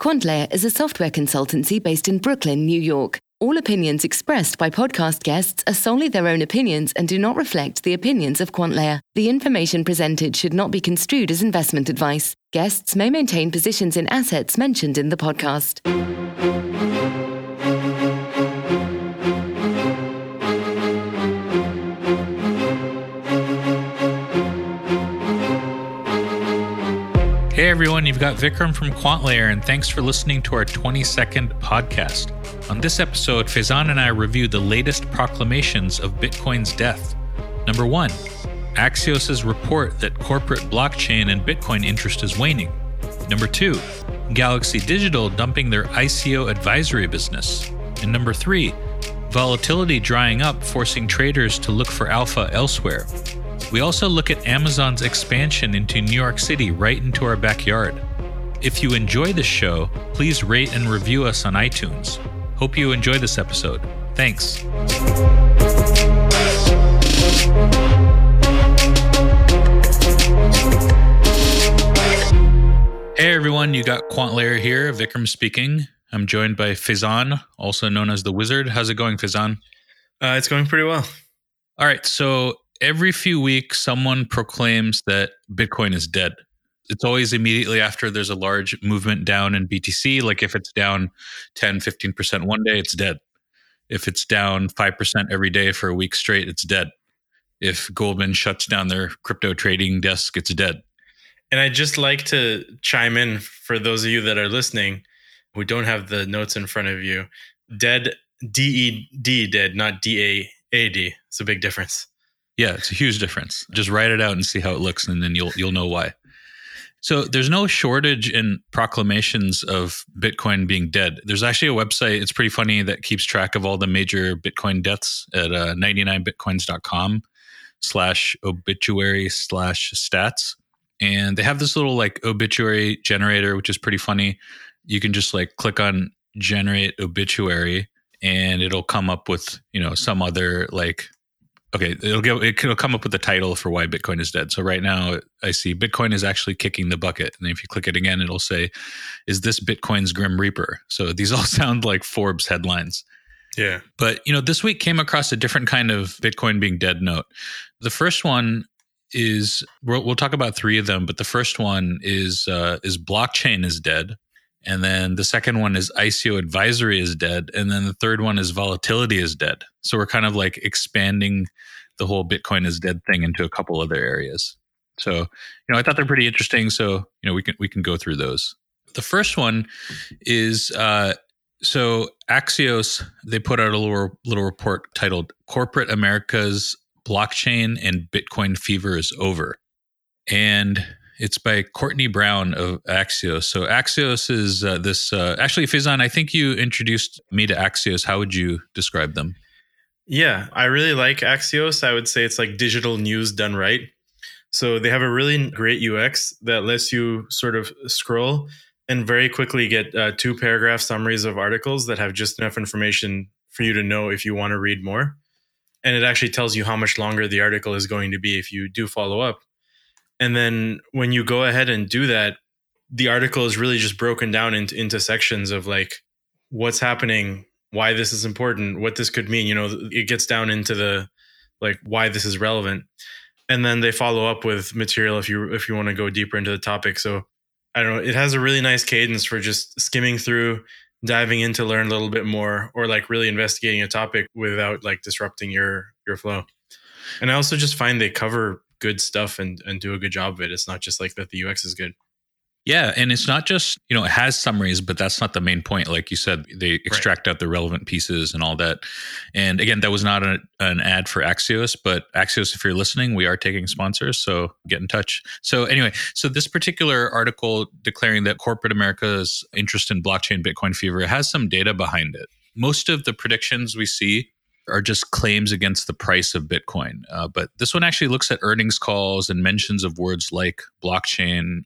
QuantLayer is a software consultancy based in Brooklyn, New York. All opinions expressed by podcast guests are solely their own opinions and do not reflect the opinions of QuantLayer. The information presented should not be construed as investment advice. Guests may maintain positions in assets mentioned in the podcast. Hey everyone, you've got Vikram from QuantLayer, and thanks for listening to our 22nd podcast. On this episode, Faizan and I review the latest proclamations of Bitcoin's death. Number one, Axios' report that corporate blockchain and Bitcoin interest is waning. Number two, Galaxy Digital dumping their ICO advisory business. And number three, volatility drying up, forcing traders to look for alpha elsewhere. We also look at Amazon's expansion into New York City right into our backyard. If you enjoy this show, please rate and review us on iTunes. Hope you enjoy this episode. Thanks. Hey everyone, you got QuantLayer here. Vikram speaking. I'm joined by Faizan, also known as the Wizard. How's it going, Faizan? Uh, it's going pretty well. All right, so every few weeks someone proclaims that Bitcoin is dead. It's always immediately after there's a large movement down in BTC. Like if it's down 10, 15% one day, it's dead. If it's down 5% every day for a week straight, it's dead. If Goldman shuts down their crypto trading desk, it's dead. And I'd just like to chime in for those of you that are listening who don't have the notes in front of you. Dead, D E D, dead, not D A A D. It's a big difference. Yeah, it's a huge difference. Just write it out and see how it looks, and then you'll you'll know why. So there's no shortage in proclamations of Bitcoin being dead. There's actually a website. It's pretty funny that keeps track of all the major Bitcoin deaths at uh, 99bitcoins.com slash obituary slash stats. And they have this little like obituary generator, which is pretty funny. You can just like click on generate obituary and it'll come up with, you know, some other like okay, it'll go. It'll come up with the title for why Bitcoin is dead. So right now, I see Bitcoin is actually kicking the bucket, and if you click it again, it'll say, "Is this Bitcoin's Grim Reaper?" So these all sound like Forbes headlines. Yeah, but you know, this week came across a different kind of Bitcoin being dead note. The first one is we'll, we'll talk about three of them, but the first one is uh, is blockchain is dead. And then the second one is ICO advisory is dead. And then the third one is volatility is dead. So we're kind of like expanding the whole Bitcoin is dead thing into a couple other areas. So, you know, I thought they're pretty interesting. So, you know, we can we can go through those. The first one is uh, so Axios they put out a little little report titled "Corporate America's Blockchain and Bitcoin Fever is Over," and it's by Courtney Brown of Axios. So Axios is uh, this. Uh, actually, Faizan, I think you introduced me to Axios. How would you describe them? Yeah, I really like Axios. I would say it's like digital news done right. So they have a really great UX that lets you sort of scroll and very quickly get uh, two paragraph summaries of articles that have just enough information for you to know if you want to read more. And it actually tells you how much longer the article is going to be if you do follow up. And then when you go ahead and do that, the article is really just broken down into, into sections of like what's happening, why this is important, what this could mean. You know, it gets down into the like why this is relevant. And then they follow up with material if you if you want to go deeper into the topic. So I don't know, it has a really nice cadence for just skimming through, diving in to learn a little bit more, or like really investigating a topic without like disrupting your your flow. And I also just find they cover good stuff and and do a good job of it. It's not just like that the UX is good. Yeah, and it's not just, you know, it has summaries, but that's not the main point. Like you said, they extract right. out the relevant pieces and all that. And again, that was not a, an ad for Axios, but Axios, if you're listening, we are taking sponsors. So get in touch. So, anyway, so this particular article declaring that corporate America's interest in blockchain Bitcoin fever has some data behind it. Most of the predictions we see are just claims against the price of Bitcoin. Uh, but this one actually looks at earnings calls and mentions of words like blockchain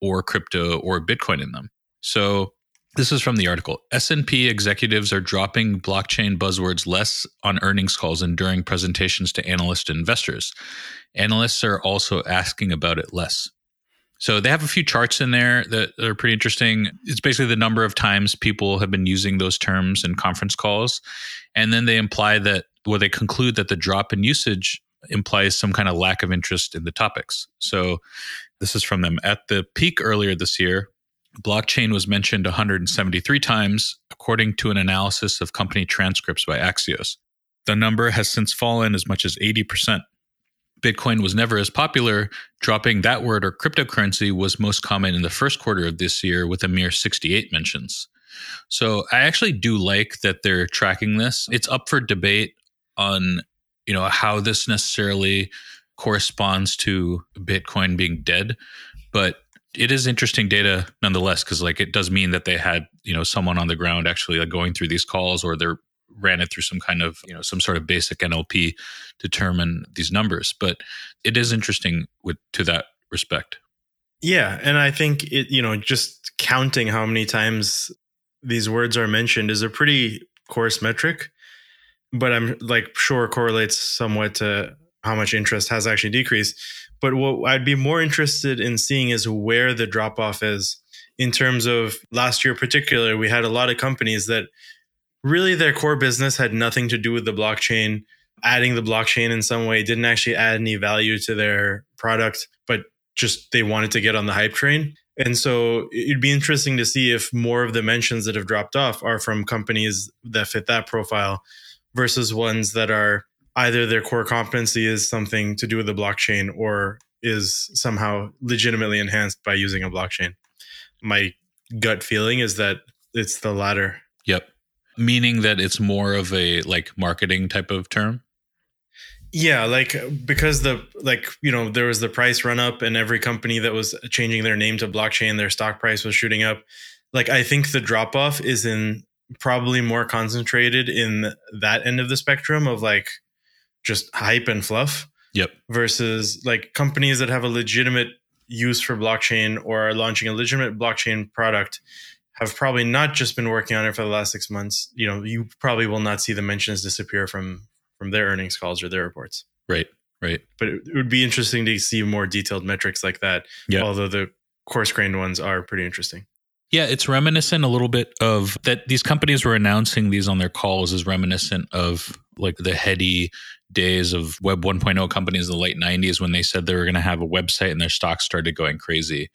or crypto or Bitcoin in them. So this is from the article. S&P executives are dropping blockchain buzzwords less on earnings calls and during presentations to analysts investors. Analysts are also asking about it less. So they have a few charts in there that are pretty interesting. It's basically the number of times people have been using those terms in conference calls. And then they imply that, well, they conclude that the drop in usage implies some kind of lack of interest in the topics. So this is from them. At the peak earlier this year, blockchain was mentioned 173 times, according to an analysis of company transcripts by Axios. The number has since fallen as much as 80%. Bitcoin was never as popular. Dropping that word or cryptocurrency was most common in the first quarter of this year with a mere 68 mentions. So I actually do like that they're tracking this. It's up for debate on, you know, how this necessarily corresponds to Bitcoin being dead, but it is interesting data nonetheless because like it does mean that they had you know someone on the ground actually like going through these calls or they're ran it through some kind of you know some sort of basic NLP determine these numbers. But it is interesting with to that respect. Yeah, and I think it you know just counting how many times these words are mentioned is a pretty coarse metric, but I'm like sure correlates somewhat to how much interest has actually decreased. But what I'd be more interested in seeing is where the drop off is in terms of last year, particular. We had a lot of companies that really their core business had nothing to do with the blockchain. Adding the blockchain in some way didn't actually add any value to their product, but just they wanted to get on the hype train. And so it'd be interesting to see if more of the mentions that have dropped off are from companies that fit that profile versus ones that are either their core competency is something to do with the blockchain or is somehow legitimately enhanced by using a blockchain. My gut feeling is that it's the latter. Yep meaning that it's more of a like marketing type of term? Yeah like because the like you know there was the price run up and every company that was changing their name to blockchain their stock price was shooting up. Like i think the drop off is in probably more concentrated in that end of the spectrum of like just hype and fluff yep. versus like companies that have a legitimate use for blockchain or are launching a legitimate blockchain product have probably not just been working on it for the last six months, you know, you probably will not see the mentions disappear from from their earnings calls or their reports. Right. Right. But it, it would be interesting to see more detailed metrics like that. Yeah. Although the coarse grained ones are pretty interesting. Yeah, it's reminiscent a little bit of that these companies were announcing these on their calls is reminiscent of like the heady days of web 1.0 companies in the late 90s when they said they were going to have a website and their stocks started going crazy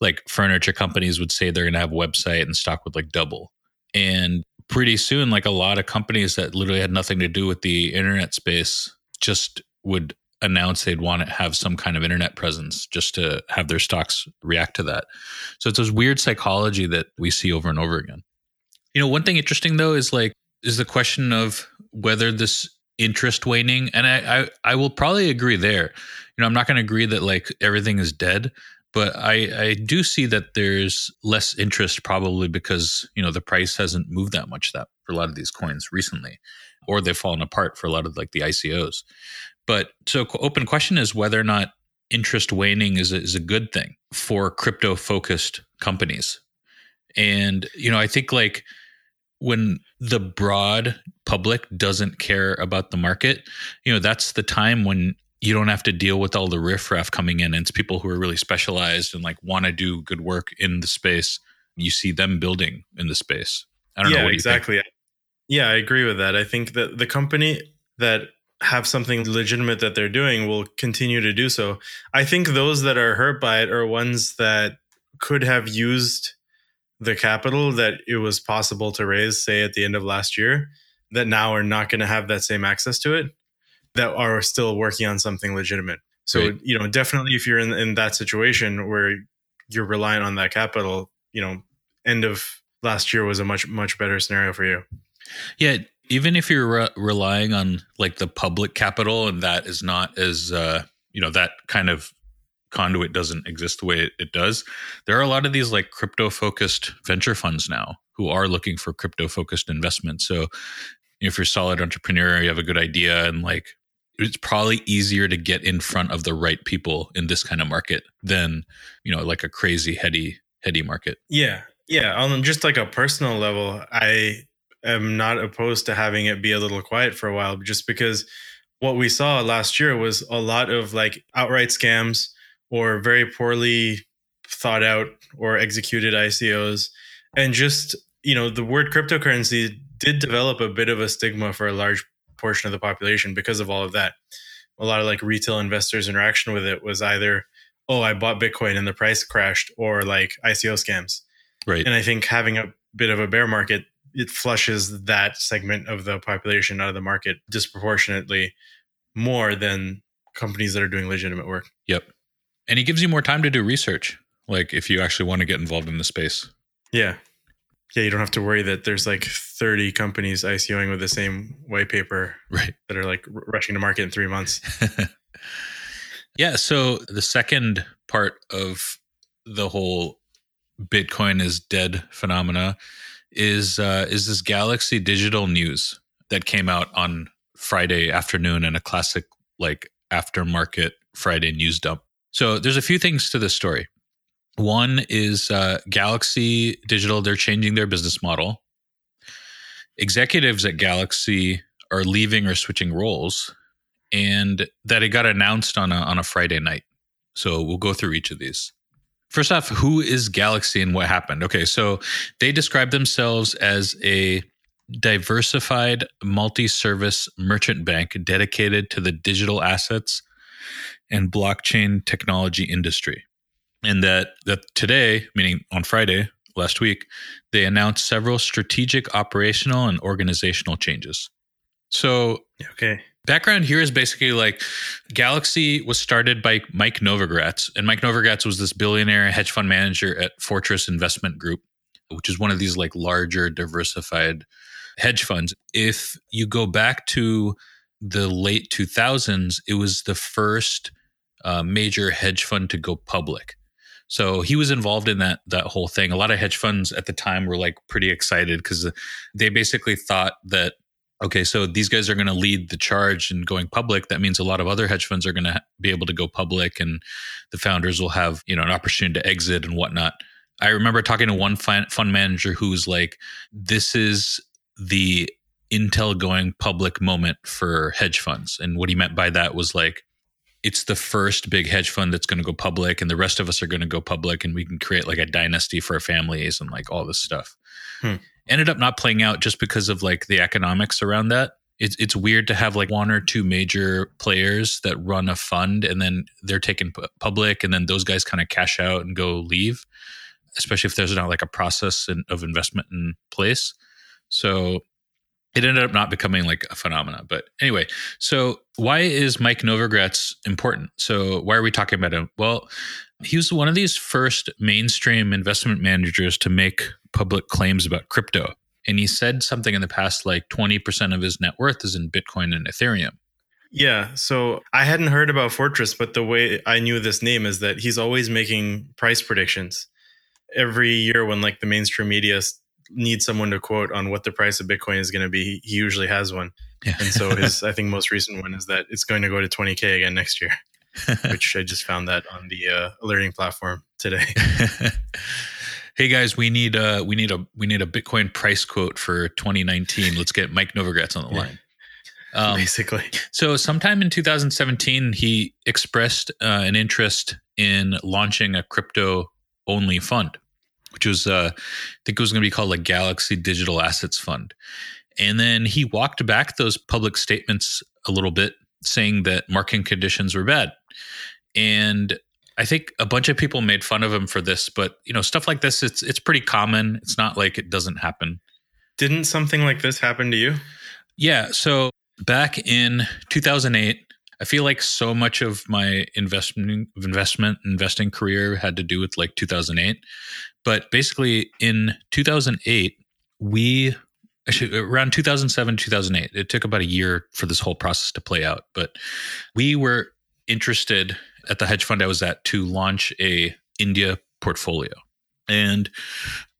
like furniture companies would say they're going to have a website and stock would like double. And pretty soon, like a lot of companies that literally had nothing to do with the internet space just would announce they'd want to have some kind of internet presence just to have their stocks react to that. So it's this weird psychology that we see over and over again. You know, one thing interesting though is like is the question of whether this interest waning, and I I, I will probably agree there. You know, I'm not going to agree that like everything is dead, but I, I do see that there's less interest probably because you know the price hasn't moved that much that for a lot of these coins recently or they've fallen apart for a lot of like the icos but so open question is whether or not interest waning is a, is a good thing for crypto focused companies. And you know i think like when the broad public doesn't care about the market you know that's the time when you don't have to deal with all the riffraff coming in. And it's people who are really specialized and like want to do good work in the space. You see them building in the space. I don't yeah, know. What exactly. Yeah, I agree with that. I think that the company that have something legitimate that they're doing will continue to do so. I think those that are hurt by it are ones that could have used the capital that it was possible to raise, say at the end of last year, that now are not going to have that same access to it that are still working on something legitimate. So, right. you know, definitely if you're in, in that situation where you're relying on that capital, you know, end of last year was a much, much better scenario for you. Yeah. Even if you're re- relying on like the public capital and that is not as, uh, you know, that kind of conduit doesn't exist the way it, it does. There are a lot of these like crypto focused venture funds now who are looking for crypto focused investment. So if you're a solid entrepreneur, you have a good idea and like it's probably easier to get in front of the right people in this kind of market than you know like a crazy heady heady market yeah yeah on just like a personal level i am not opposed to having it be a little quiet for a while just because what we saw last year was a lot of like outright scams or very poorly thought out or executed ICOs. And just, you know, the word cryptocurrency did develop a bit of a stigma for a large portion of the population because of all of that. A lot of like retail investors' interaction with it was either, oh, I bought Bitcoin and the price crashed, or like ICO scams. Right. And I think having a bit of a bear market, it flushes that segment of the population out of the market disproportionately more than companies that are doing legitimate work. Yep. And it gives you more time to do research, like if you actually want to get involved in the space. Yeah. Yeah, you don't have to worry that there's like 30 companies ICOing with the same white paper Right. that are like rushing to market in three months. yeah. So the second part of the whole Bitcoin is dead phenomena is uh, is this Galaxy Digital News that came out on Friday afternoon in a classic like aftermarket Friday news dump. So there's a few things to this story. One is uh, Galaxy Digital; they're changing their business model. Executives at Galaxy are leaving or switching roles, and that it got announced on a on a Friday night. So we'll go through each of these. First off, who is Galaxy and what happened? Okay, so they describe themselves as a diversified multi-service merchant bank dedicated to the digital assets and blockchain technology industry. And that that today, meaning on Friday last week, they announced several strategic operational and organizational changes. So Okay. background here is basically like Galaxy was started by Mike Novogratz, and Mike Novogratz was this billionaire hedge fund manager at Fortress Investment Group, which is one of these like larger diversified hedge funds. If you go back to the late 2000s, it was the first uh, major hedge fund to go public. So he was involved in that that whole thing. A lot of hedge funds at the time were like pretty excited because they basically thought that okay, so these guys are going to lead the charge in going public. That means a lot of other hedge funds are going to be able to go public, and the founders will have you know an opportunity to exit and whatnot. I remember talking to one fund manager who's like, "This is the Intel going public moment for hedge funds," and what he meant by that was like. It's the first big hedge fund that's going to go public, and the rest of us are going to go public, and we can create like a dynasty for our families and like all this stuff hmm. ended up not playing out just because of like the economics around that. It's it's weird to have like one or two major players that run a fund and then they're taken public and then those guys kind of cash out and go leave, especially if there's not like a process in, of investment in place. So it ended up not becoming like a phenomena. But anyway, so why is Mike Novogratz important? So why are we talking about him? Well, he was one of these first mainstream investment managers to make public claims about crypto. And he said something in the past like 20% of his net worth is in Bitcoin and Ethereum. Yeah. So I hadn't heard about Fortress, but the way I knew this name is that he's always making price predictions. Every year, when like the mainstream media needs someone to quote on what the price of Bitcoin is going to be, he- usually has one. Yeah. And so his, I think, most recent one is that it's going to go to 20K again next year, which I just found that on the uh, alerting platform today. hey guys, we need a we need a we need a Bitcoin price quote for 2019. Let's get Mike Novogratz on the Yeah. line. Um, basically. So, sometime in 2017, he expressed uh, an interest in launching a crypto only fund, which was, uh, I think it was going to be called a Galaxy Digital Assets Fund. And then he walked back those public statements a little bit, saying that market conditions were bad. And I think a bunch of people made fun of him for this, but you know, stuff like this, it's it's pretty common. It's not like it doesn't happen. Didn't something like this happen to you? Yeah. So back in 2008, I feel like so much of my investment investment investing career had to do with like 2008. But basically, in 2008, we actually uh, around 2007 2008 it took about a year for this whole process to play out but we were interested at the hedge fund i was at to launch a india portfolio. And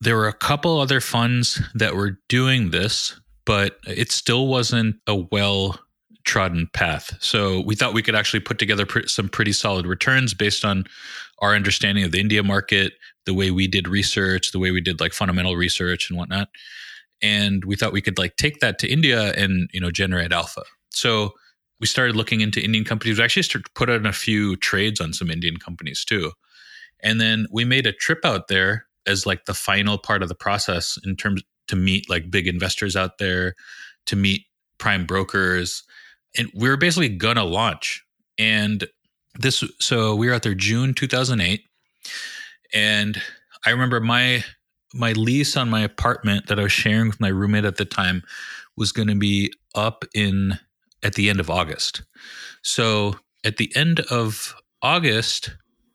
there were a couple other funds that were doing this but it still wasn't a well trodden path. So we thought we could actually put together pr- some pretty solid returns based on our understanding of the india market the way we did research the way we did like fundamental research and whatnot and we thought we could like take that to India and you know generate alpha. So we started looking into Indian companies. We actually started put on a few trades on some Indian companies too. And then we made a trip out there as like the final part of the process in terms to meet like big investors out there, to meet prime brokers. And we were basically gonna launch. And this so we were out there June 2008. And I remember my my lease on my apartment that I was sharing with my roommate at the time was going to be up in at the end of August. So at the end of August,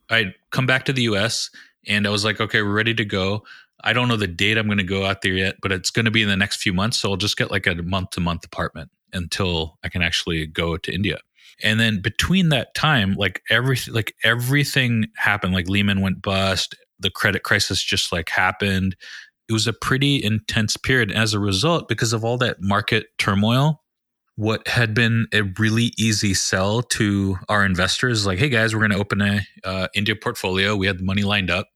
I'd come back to the US and I was like, okay, we're ready to go. I don't know the date I'm going to go out there yet, but it's going to be in the next few months. So I'll just get like a month to month apartment until I can actually go to India. And then between that time, like everything, like everything happened. Like Lehman went bust, the credit crisis just like happened. It was a pretty intense period. As a result, because of all that market turmoil, what had been a really easy sell to our investors like hey guys we're going to open a uh, india portfolio we had the money lined up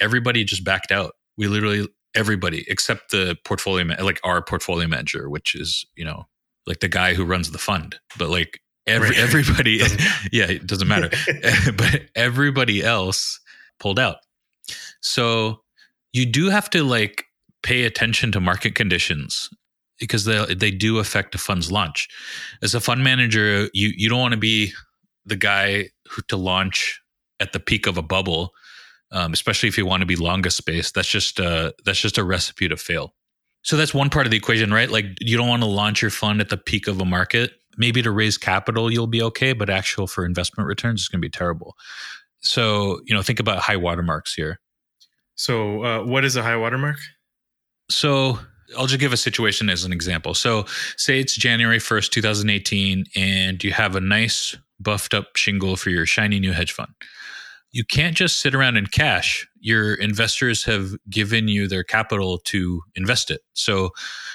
everybody just backed out we literally everybody except the portfolio like our portfolio manager which is you know like the guy who runs the fund but like every, right. everybody yeah it doesn't matter but everybody else pulled out so you do have to like pay attention to market conditions because they they do affect a fund's launch. As a fund manager, you you don't want to be the guy who to launch at the peak of a bubble, um, especially if you want to be longest space. That's just a, that's just a recipe to fail. So that's one part of the equation, right? Like you don't want to launch your fund at the peak of a market. Maybe to raise capital you'll be okay, but actual for investment returns is going to be terrible. So you know, think about high watermarks here. So uh, what is a high watermark? So I'll just give a situation as an example. So, say it's January 1st, 2018, and you have a nice buffed up shingle for your shiny new hedge fund. You can't just sit around in cash. Your investors have given you their capital to invest it. So,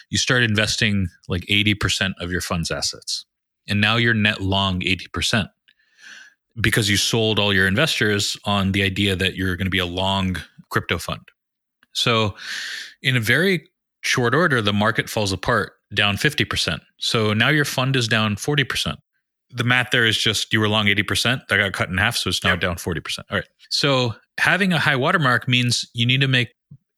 you start investing like 80% of your fund's assets. And now you're net long 80% because you sold all your investors on the idea that you're going to be a long crypto fund. So, in a very short order, the market falls apart down 50%. So now your fund is down 40%. The math there is just you were long 80%, that got cut in half. So it's now yep. down 40%. All right. So having a high watermark means you need to make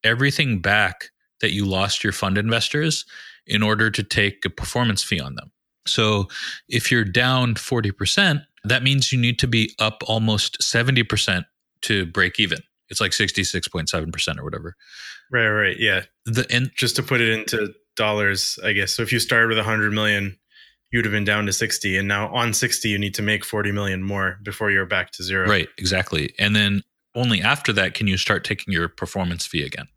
everything back that you lost your fund investors in order to take a performance fee on them. So if you're down 40%, that means you need to be up almost 70% to break even. It's like 66.7% or whatever. Right, right, yeah. The and just to put it into dollars, I guess. So if you started with 100 million, you'd have been down to 60 and now on 60 you need to make 40 million more before you're back to zero. Right, exactly. And then only after that can you start taking your performance fee again.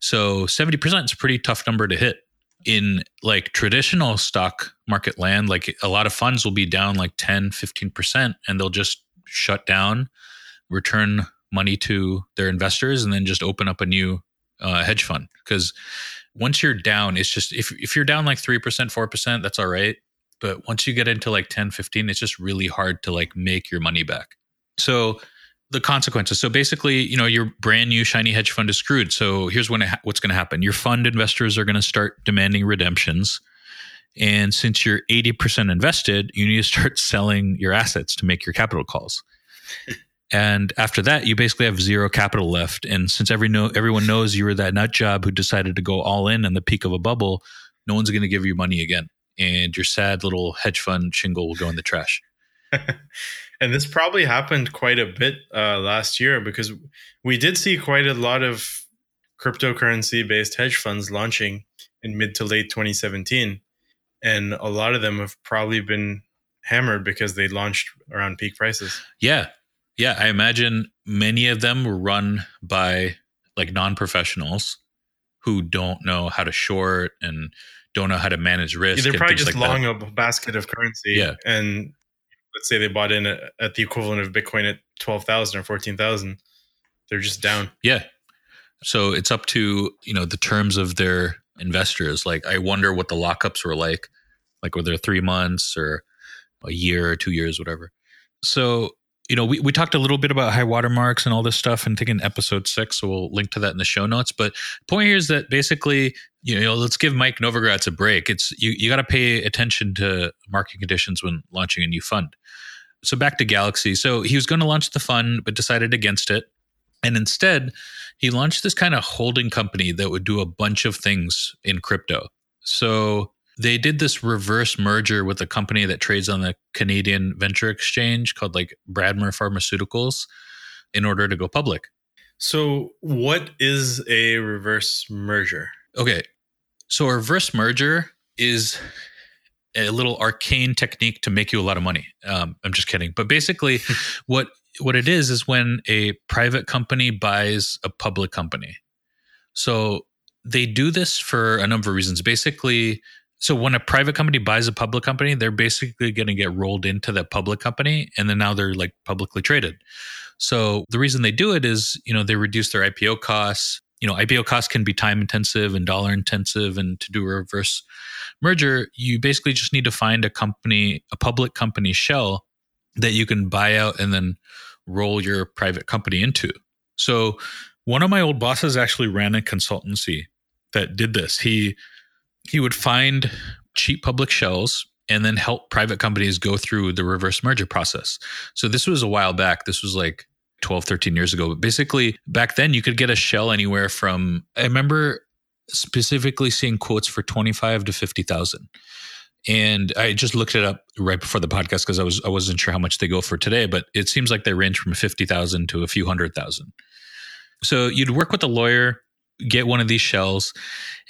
So 70% is a pretty tough number to hit. In like traditional stock market land, like a lot of funds will be down like 10, 15%, and they'll just shut down, return money to their investors, and then just open up a new uh, hedge fund. Because once you're down it's just if, if you're down like 3% 4% that's all right but once you get into like 10 15 it's just really hard to like make your money back. So the consequences so basically you know your brand new shiny hedge fund is screwed so here's when ha- what's going to happen your fund investors are going to start demanding redemptions and since you're 80% invested you need to start selling your assets to make your capital calls And after that, you basically have zero capital left. And since every no, everyone knows you were that nut job who decided to go all in on the peak of a bubble, no one's going to give you money again. And your sad little hedge fund shingle will go in the trash. and this probably happened quite a bit uh, last year because we did see quite a lot of cryptocurrency based hedge funds launching in mid to late 2017. And a lot of them have probably been hammered because they launched around peak prices. Yeah. Yeah, I imagine many of them were run by like non-professionals who don't know how to short and don't know how to manage risk. Yeah, they're probably just like long that. a basket of currency. Yeah. And let's say they bought in at, at the equivalent of Bitcoin at 12,000 or 14,000. They're just down. Yeah. So it's up to, you know, the terms of their investors. Like I wonder what the lockups were like. Like were there three months or a year or two years, whatever. So you know, we, we talked a little bit about high watermarks and all this stuff, and taking episode six, so we'll link to that in the show notes. But point here is that basically, you know, let's give Mike Novogratz a break. It's you, you got to pay attention to market conditions when launching a new fund. So back to Galaxy. So he was going to launch the fund, but decided against it. And instead, he launched this kind of holding company that would do a bunch of things in crypto. So they did this reverse merger with a company that trades on the Canadian Venture Exchange called like Bradmer Pharmaceuticals in order to go public. So, what is a reverse merger? Okay. So, a reverse merger is a little arcane technique to make you a lot of money. Um, I'm just kidding. But basically, what what it is is when a private company buys a public company. So they do this for a number of reasons. Basically, so when a private company buys a public company, they're basically going to get rolled into that public company, and then now they're like publicly traded. So the reason they do it is, you know, they reduce their IPO costs. You know, IPO costs can be time intensive and dollar intensive, and to do a reverse merger, you basically just need to find a company, a public company shell that you can buy out and then roll your private company into. So one of my old bosses actually ran a consultancy that did this. He he would find cheap public shells and then help private companies go through the reverse merger process. So this was a while back. This was like 12, 13 years ago. But basically, back then you could get a shell anywhere from I remember specifically seeing quotes for 25 to 50,000 and I just looked it up right before the podcast because I was I wasn't sure how much they go for today, but it seems like they range from fifty thousand to a few hundred thousand. So you'd work with a lawyer, get one of these shells,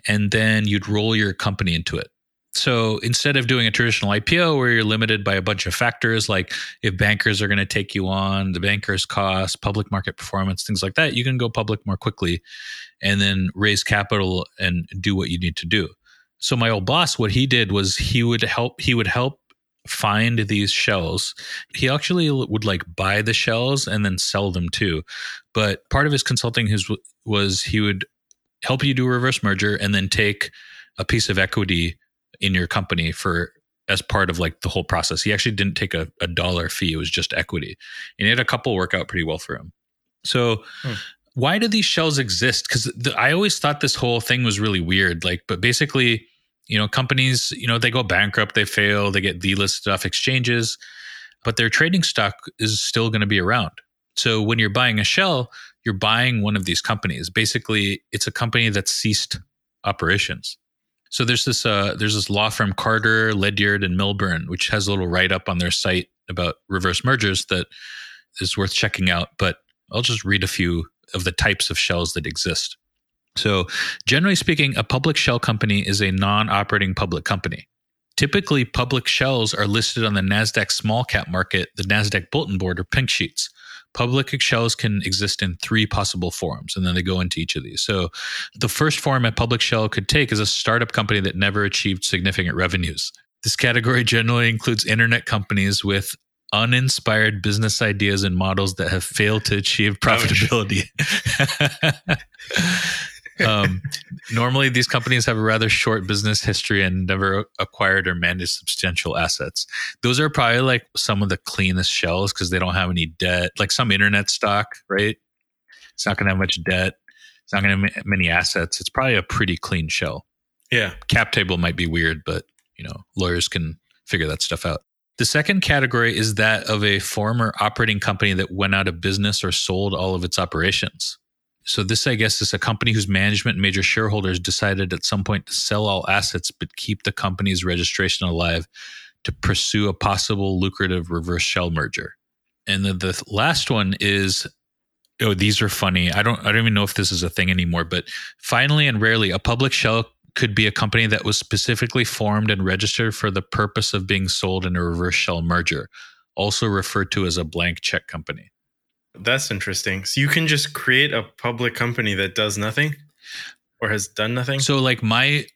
and then you'd roll your company into it. So instead of doing a traditional IPO where you're limited by a bunch of factors like if bankers are going to take you on, the bankers' cost, public market performance, things like that, you can go public more quickly and then raise capital and do what you need to do. So my old boss, what he did was he would help. He would help find these shells. He actually would like buy the shells and then sell them too. But part of his consulting his was he would help you do a reverse merger and then take a piece of equity in your company for as part of like the whole process. He actually didn't take a, a dollar fee; it was just equity, and he had a couple work out pretty well for him. So hmm why do these shells exist? Because I always thought this whole thing was really weird. Like, but basically, you know, companies, you know, they go bankrupt, they fail, they get delisted off exchanges, but their trading stock is still going to be around. So when you're buying a shell, you're buying one of these companies. Basically, it's a company that ceased operations. So there's this uh, there's this law firm Carter, Ledyard, and Milburn, which has a little write up on their site about reverse mergers that is worth checking out. But I'll just read a few of the types of shells that exist. So, generally speaking, a public shell company is a non operating public company. Typically, public shells are listed on the NASDAQ small cap market, the NASDAQ bulletin board, or pink sheets. Public shells can exist in three possible forms, and then they go into each of these. So, the first form a public shell could take is a startup company that never achieved significant revenues. This category generally includes internet companies with uninspired business ideas and models that have failed to achieve profitability. um, normally, these companies have a rather short business history and never acquired or managed substantial assets. Those are probably like some of the cleanest shells because they don't have any debt. Like some internet stock, right? It's not going to have much debt. It's not going to have many assets. It's probably a pretty clean shell. Yeah. Cap table might be weird, but you know, lawyers can figure that stuff out. The second category is that of a former operating company that went out of business or sold all of its operations. So, this, I guess, is a company whose management and major shareholders decided at some point to sell all assets but keep the company's registration alive to pursue a possible lucrative reverse shell merger. And the, the last one is oh, these are funny. I don't I don't even know if this is a thing anymore, but finally and rarely a public shell could be a company that was specifically formed and registered for the purpose of being sold in a reverse shell merger, also referred to as a blank check company. That's interesting. So you can just create a public company that does nothing or has done nothing? So, like, my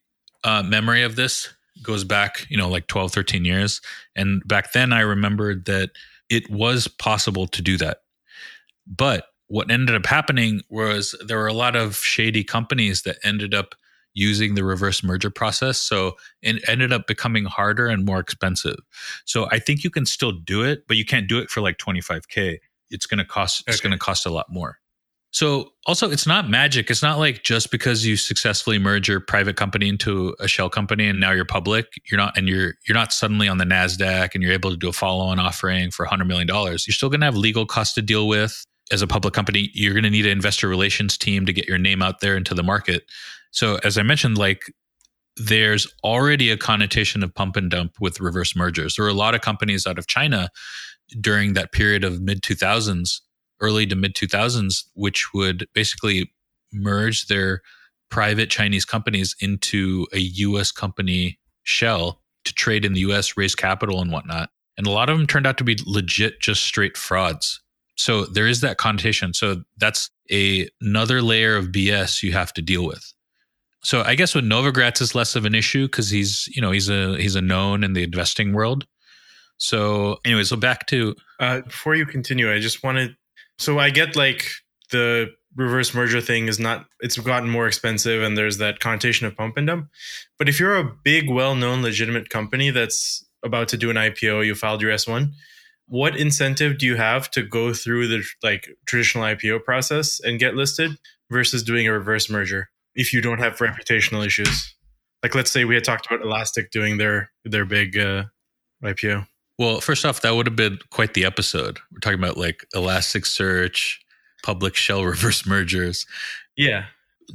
uh, memory of this goes back, you know, like 12, 13 years. And back then, I remembered that it was possible to do that. But what ended up happening was there were a lot of shady companies that ended up using the reverse merger process. So it ended up becoming harder and more expensive. So I think you can still do it, but you can't do it for like 25K. It's going to cost, okay. it's going to cost a lot more. So also it's not magic. It's not like just because you successfully merge your private company into a shell company and now you're public, you're not and you're you're not suddenly on the Nasdaq and you're able to do a follow-on offering for 100 million dollars. You're still going to have legal costs to deal with as a public company, you're going to need an investor relations team to get your name out there into the market. So, as I mentioned, like there's already a connotation of pump and dump with reverse mergers. There are a lot of companies out of China during that period of mid 2000s, early to mid 2000s, which would basically merge their private Chinese companies into a US company shell to trade in the US, raise capital and whatnot. And a lot of them turned out to be legit, just straight frauds. So there is that connotation. So that's a, another layer of BS you have to deal with. So I guess with Novogratz is less of an issue because he's you know he's a he's a known in the investing world. So anyway, so back to uh, before you continue, I just wanted so I get like the reverse merger thing is not it's gotten more expensive and there's that connotation of pump and dump. But if you're a big, well-known, legitimate company that's about to do an IPO, you filed your S1, what incentive do you have to go through the like traditional IPO process and get listed versus doing a reverse merger? if you don't have reputational issues. Like let's say we had talked about Elastic doing their their big uh, IPO. Well, first off, that would have been quite the episode. We're talking about like Elasticsearch, public shell reverse mergers. Yeah.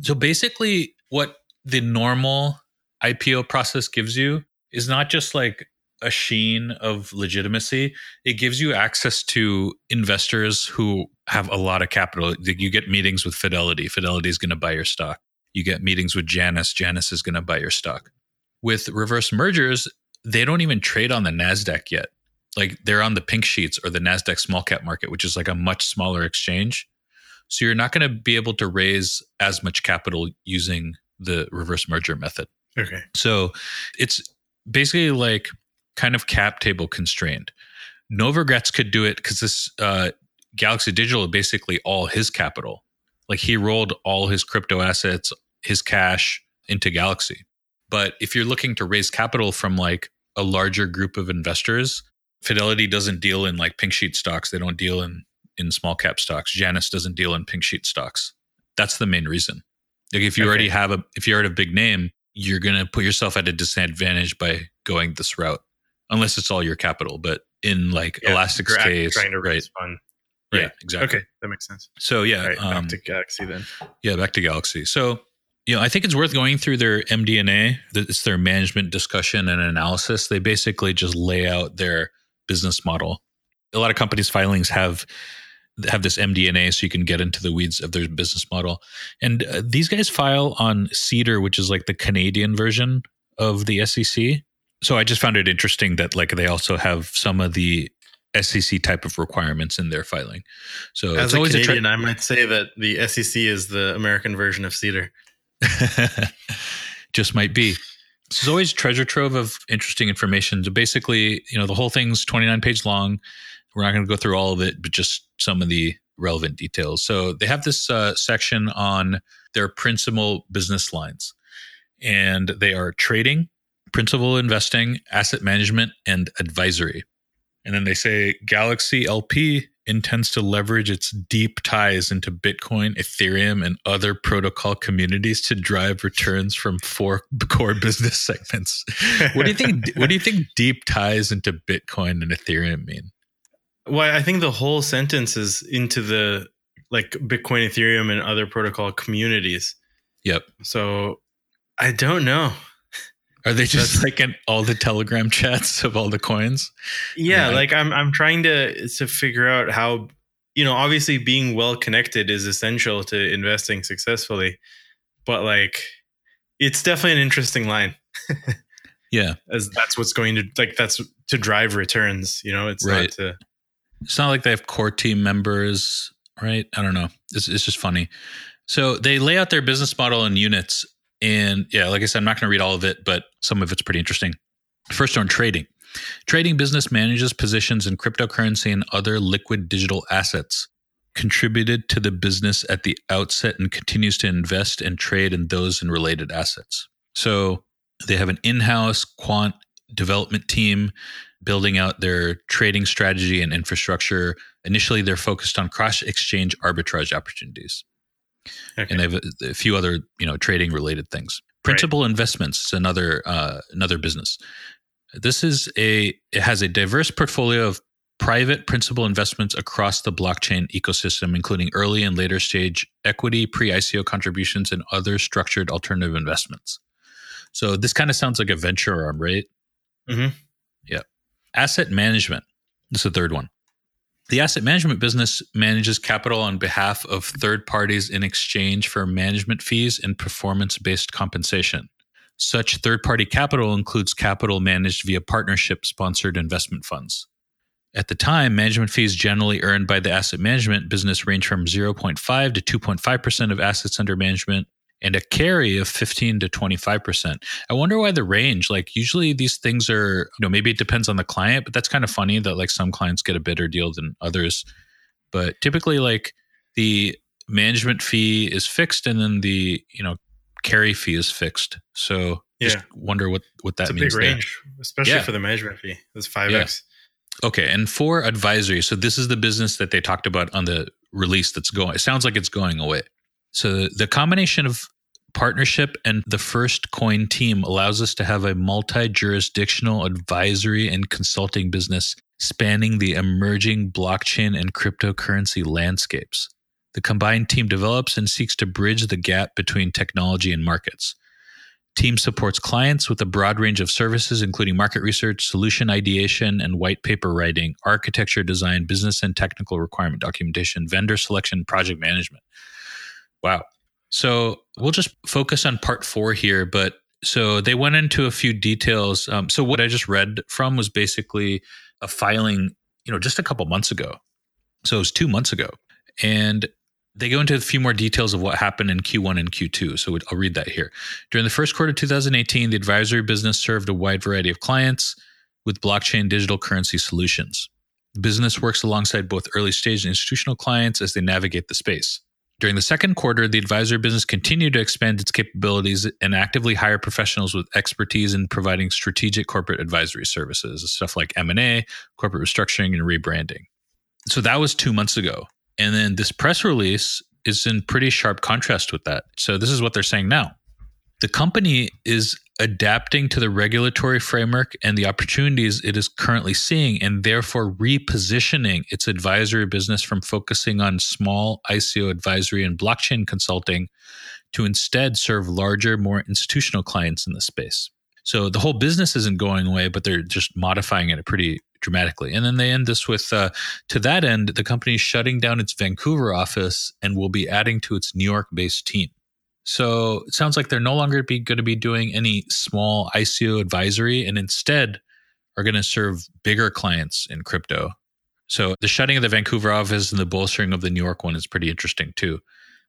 So basically, what the normal IPO process gives you is not just like a sheen of legitimacy. It gives you access to investors who have a lot of capital. You get meetings with Fidelity. Fidelity is going to buy your stock you get meetings with Janus. Janus is going to buy your stock. With reverse mergers, they don't even trade on the NASDAQ yet. Like they're on the pink sheets or the NASDAQ small cap market, which is like a much smaller exchange. So you're not going to be able to raise as much capital using the reverse merger method. Okay. So it's basically like kind of cap table constrained. Novogratz could do it because this uh, Galaxy Digital basically all his capital. Like he rolled all his crypto assets, his cash into Galaxy. But if you're looking to raise capital from like a larger group of investors, Fidelity doesn't deal in like pink sheet stocks. They don't deal in in small cap stocks. Janus doesn't deal in pink sheet stocks. That's the main reason. Like if you okay. already have a if you're at a big name, you're gonna put yourself at a disadvantage by going this route, unless it's all your capital. But in like yeah, Elastic's case, trying to raise right, fund. Right. Yeah, exactly. Okay, that makes sense. So yeah, right, um, back to Galaxy then. Yeah, back to Galaxy. So you know, I think it's worth going through their MD&A. It's their management discussion and analysis. They basically just lay out their business model. A lot of companies' filings have have this MD&A, so you can get into the weeds of their business model. And uh, these guys file on SEDAR, which is like the Canadian version of the SEC. So I just found it interesting that like they also have some of the SEC type of requirements in their filing. So as a Canadian, a tra- I might say that the SEC is the American version of SEDAR. Just might be. There's always treasure trove of interesting information. So basically, you know, the whole thing's 29 page long. We're not going to go through all of it, but just some of the relevant details. So they have this uh, section on their principal business lines, and they are trading, principal investing, asset management, and advisory. And then they say Galaxy LP intends to leverage its deep ties into Bitcoin, Ethereum, and other protocol communities to drive returns from four core business segments. What do you think? what do you think deep ties into Bitcoin and Ethereum mean? Well, I think the whole sentence is into the like Bitcoin, Ethereum, and other protocol communities. Yep. So I don't know. Are they just like in all the Telegram chats of all the coins? Yeah, yeah, like I'm I'm trying to to figure out how you know, obviously being well connected is essential to investing successfully. But like it's definitely an interesting line. yeah. As that's what's going to like that's to drive returns, you know, it's right. not to It's not like they have core team members, right? I don't know. It's it's just funny. So they lay out their business model in units and yeah, like I said, I'm not going to read all of it, but some of it's pretty interesting. First on trading. Trading business manages positions in cryptocurrency and other liquid digital assets, contributed to the business at the outset, and continues to invest and trade in those and related assets. So they have an in house quant development team building out their trading strategy and infrastructure. Initially, they're focused on cross exchange arbitrage opportunities. Okay. And they have a, a, few other, you know, trading related things. Principal right. investments is another uh, another business. This is a it has a diverse portfolio of private principal investments across the blockchain ecosystem, including early and later stage equity, pre ICO contributions, and other structured alternative investments. So this kind of sounds like a venture arm, right? Mm-hmm. Yeah. Asset management. This is the third one. The asset management business manages capital on behalf of third parties in exchange for management fees and performance based compensation. Such third party capital includes capital managed via partnership sponsored investment funds. At the time, management fees generally earned by the asset management business range from 0.5 to 2.5% of assets under management and a carry of 15 to 25%. I wonder why the range, like usually these things are, you know, maybe it depends on the client, but that's kind of funny that like some clients get a better deal than others. But typically like the management fee is fixed and then the, you know, carry fee is fixed. So Yeah. just wonder what what that It's a means. big there. range, especially Yeah. for the management fee. It's 5x. Okay, and for advisory, so this is the business that they talked about on the release that's going. It sounds like it's going away. So the combination of partnership and the first coin team allows us to have a multi-jurisdictional advisory and consulting business spanning the emerging blockchain and cryptocurrency landscapes. The combined team develops and seeks to bridge the gap between technology and markets. Team supports clients with a broad range of services, including market research, solution ideation, and white paper writing, architecture design, business and technical requirement documentation, vendor selection, project management. Wow. So we'll just focus on part four here. But so they went into a few details. Um, so what I just read from was basically a filing, you know, just a couple months ago. So it was two months ago. And they go into a few more details of what happened in Q1 and Q2. So I'll read that here. During the first quarter of 2018, the advisory business served a wide variety of clients with blockchain digital currency solutions. The business works alongside both early stage and institutional clients as they navigate the space. During the second quarter, the advisory business continued to expand its capabilities and actively hire professionals with expertise in providing strategic corporate advisory services, stuff like M&A, corporate restructuring, and rebranding. So that was 2 months ago. And then this press release is in pretty sharp contrast with that. So this is what they're saying now. The company is adapting to the regulatory framework and the opportunities it is currently seeing, and therefore repositioning its advisory business from focusing on small ICO advisory and blockchain consulting to instead serve larger, more institutional clients in the space. So the whole business isn't going away, but they're just modifying it pretty dramatically. And then they end this with uh, to that end, the company is shutting down its Vancouver office and will be adding to its New York based team. So it sounds like they're no longer be, going to be doing any small ICO advisory and instead are going to serve bigger clients in crypto. So the shutting of the Vancouver office and the bolstering of the New York one is pretty interesting too.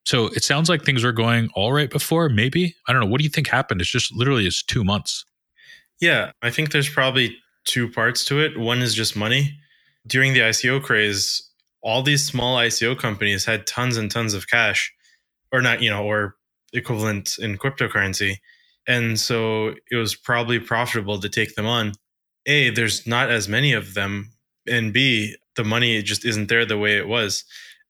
So it sounds like things were going all right before, maybe. I don't know. What do you think happened? It's just literally it's two months. Yeah, I think there's probably two parts to it. One is just money. During the ICO craze, all these small ICO companies had tons and tons of cash, or not, you know, or equivalent in cryptocurrency. And so it was probably profitable to take them on. A, there's not as many of them. And B, the money just isn't there the way it was.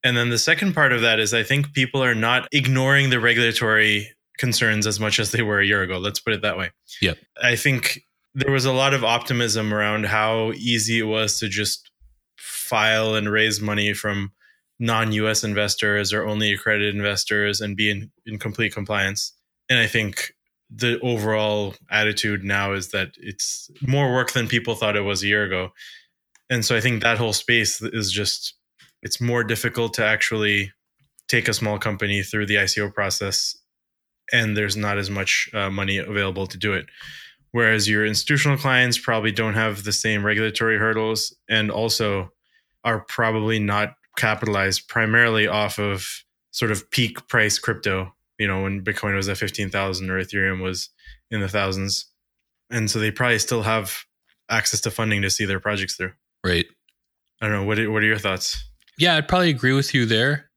And then the second part of that is I think people are not ignoring the regulatory concerns as much as they were a year ago. Let's put it that way. Yep. I think there was a lot of optimism around how easy it was to just file and raise money from non US investors or only accredited investors and be in, in complete compliance. And I think the overall attitude now is that it's more work than people thought it was a year ago. And so I think that whole space is just, it's more difficult to actually take a small company through the ICO process. And there's not as much uh, money available to do it whereas your institutional clients probably don't have the same regulatory hurdles and also are probably not capitalized primarily off of sort of peak price crypto you know when bitcoin was at 15000 or ethereum was in the thousands and so they probably still have access to funding to see their projects through Right. i don't know what are, what are your thoughts Yeah, I'd probably agree with you there.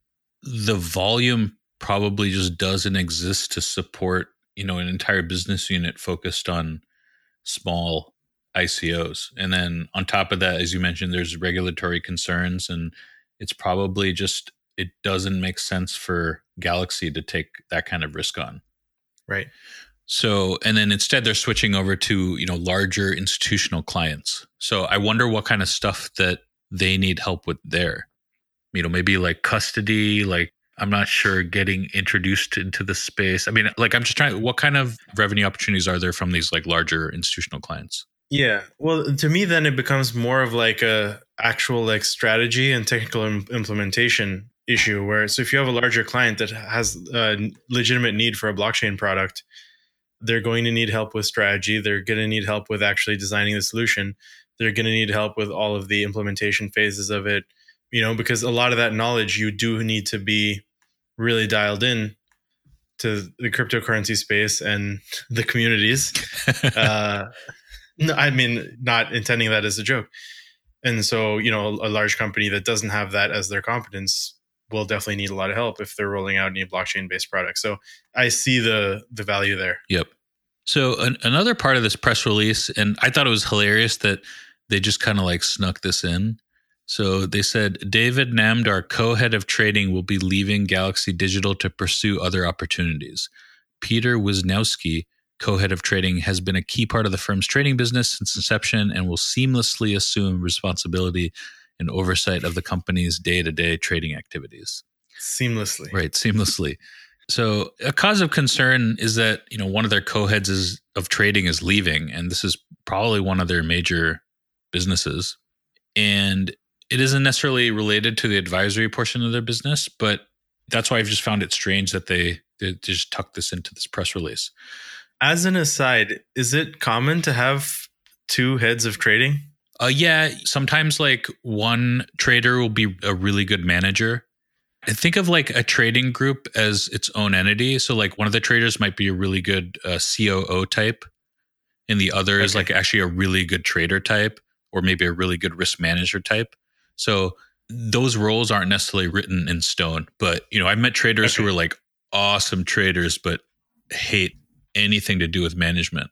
The volume probably just doesn't exist to support, you know, an entire business unit focused on small ICOs. And then on top of that, as you mentioned, there's regulatory concerns and it's probably just it doesn't make sense for Galaxy to take that kind of risk on. right So, and then instead they're switching over to, you know, larger institutional clients. So I wonder what kind of stuff that they need help with there. You know, maybe like custody, like I'm not sure getting introduced into the space. I mean, like I'm just trying what kind of revenue opportunities are there from these like larger institutional clients? Yeah. Well, to me then it becomes more of like a actual like strategy and technical Im- implementation issue where so if you have a larger client that has a legitimate need for a blockchain product, they're going to need help with strategy, they're going to need help with actually designing the solution, they're going to need help with all of the implementation phases of it, you know, because a lot of that knowledge you do need to be really dialed in to the cryptocurrency space and the communities. uh, no, I mean, not intending that as a joke. And so, you know, a large company that doesn't have that as their competence will definitely need a lot of help if they're rolling out any blockchain based products. So I see the the value there. Yep. So an, another part of this press release, and I thought it was hilarious that they just kind of like snuck this in. So they said David Namdar, co-head of trading, will be leaving Galaxy Digital to pursue other opportunities. Peter Wisniewski, co-head of trading, has been a key part of the firm's trading business since inception and will seamlessly assume responsibility and oversight of the company's day-to-day trading activities. Seamlessly. Right, seamlessly. So a cause of concern is that, you know, one of their co-heads is, of trading is leaving and this is probably one of their major businesses. And it isn't necessarily related to the advisory portion of their business, but that's why I've just found it strange that they, they just tucked this into this press release. As an aside, is it common to have two heads of trading? Uh, yeah, sometimes like one trader will be a really good manager. I think of like a trading group as its own entity. So like one of the traders might be a really good uh, COO type, and the other okay. is like actually a really good trader type, or maybe a really good risk manager type. So those roles aren't necessarily written in stone, but you know, I've met traders okay. who are like awesome traders, but hate anything to do with management,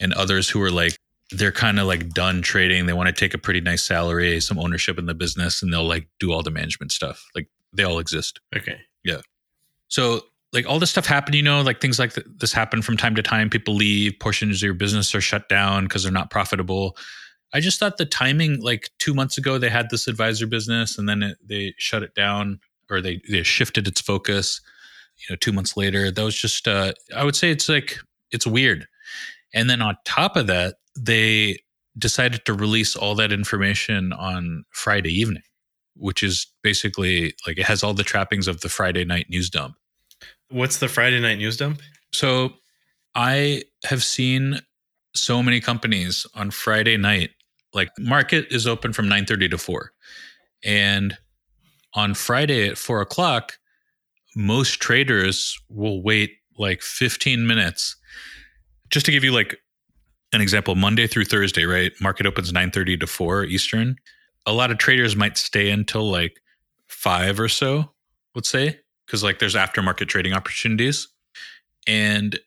and others who are like they're kind of like done trading. They want to take a pretty nice salary, some ownership in the business, and they'll like do all the management stuff. Like they all exist. Okay. Yeah. So like all this stuff happened you know, like things like th- this happen from time to time. People leave, portions of your business are shut down because they're not profitable. I just thought the timing, like two months ago, they had this advisor business and then it, they shut it down or they, they shifted its focus. You know, two months later, that was just, uh, I would say it's like, it's weird. And then on top of that, they decided to release all that information on Friday evening, which is basically like it has all the trappings of the Friday night news dump. What's the Friday night news dump? So I have seen so many companies on Friday night like market is open from 9.30 to 4 and on friday at 4 o'clock most traders will wait like 15 minutes. Just to give you like an example monday through thursday right? Market opens 9.30 to 4 eastern. A lot of traders might stay until like 5 or so let's say because like there's aftermarket trading opportunities. And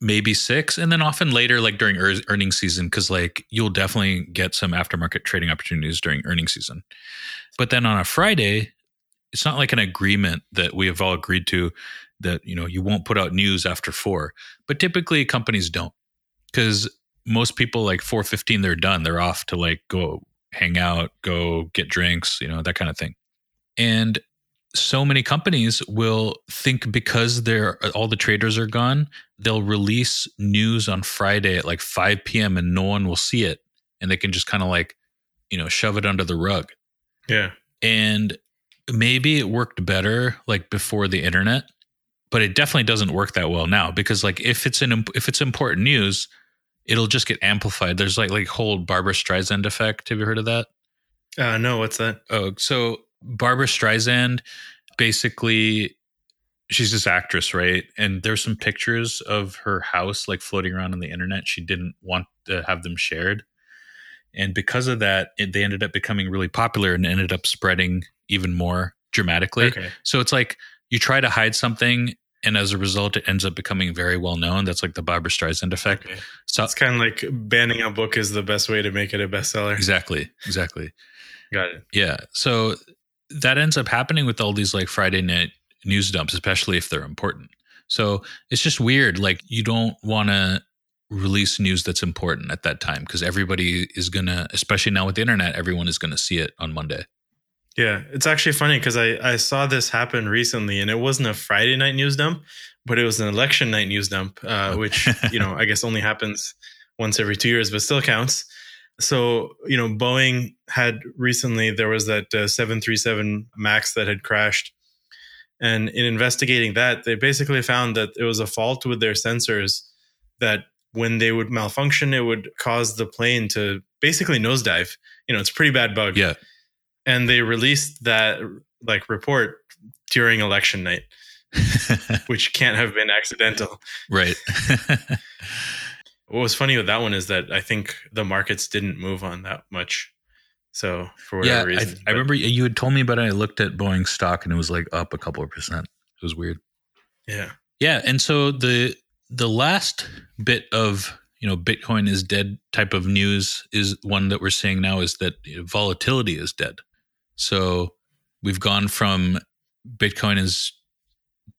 maybe six and then often later like during er- earnings season because like you'll definitely get some aftermarket trading opportunities during earnings season. But then on a friday it's not like an agreement that we have all agreed to that you know you won't put out news after four but typically companies don't because most people like 415 they're done they're off to like go hang out go get drinks you know that kind of thing and so many companies will think because they're uh, all the traders are gone, they'll release news on Friday at like 5 p.m. and no one will see it. And they can just kind of like, you know, shove it under the rug. Yeah. And maybe it worked better like before the internet, but it definitely doesn't work that well now because like if it's an if it's important news, it'll just get amplified. There's like like whole Barbara Streisand effect. Have you heard of that? Uh no, what's that? Oh, so Barbara Streisand basically she's this actress, right? And there's some pictures of her house like floating around on the internet. She didn't want to have them shared. And because of that, it, they ended up becoming really popular and ended up spreading even more dramatically. Okay. So it's like you try to hide something and as a result, it ends up becoming very well known. That's like the Barbara Streisand effect. Okay. So it's kind of like banning a book is the best way to make it a bestseller. Exactly. Exactly. Got it. Yeah. So that ends up happening with all these like Friday night news dumps, especially if they're important. So it's just weird. Like you don't want to release news that's important at that time because everybody is gonna, especially now with the internet, everyone is gonna see it on Monday. Yeah, it's actually funny because I, I saw this happen recently and it wasn't a Friday night news dump, but it was an election night news dump, uh, which, you know, I guess only happens once every two years, but still counts. So, you know, Boeing had recently, there was that uh, 737 MAX that had crashed. And in investigating that, they basically found that it was a fault with their sensors that when they would malfunction, it would cause the plane to basically nosedive. You know, it's a pretty bad bug. Yeah and they released that like report during election night which can't have been accidental. Right. What was funny with that one is that i think the markets didn't move on that much. So for whatever yeah, reason I, I remember you had told me about it. I looked at boeing stock and it was like up a couple of percent. It was weird. Yeah. Yeah and so the the last bit of you know bitcoin is dead type of news is one that we're seeing now is that volatility is dead so we've gone from Bitcoin is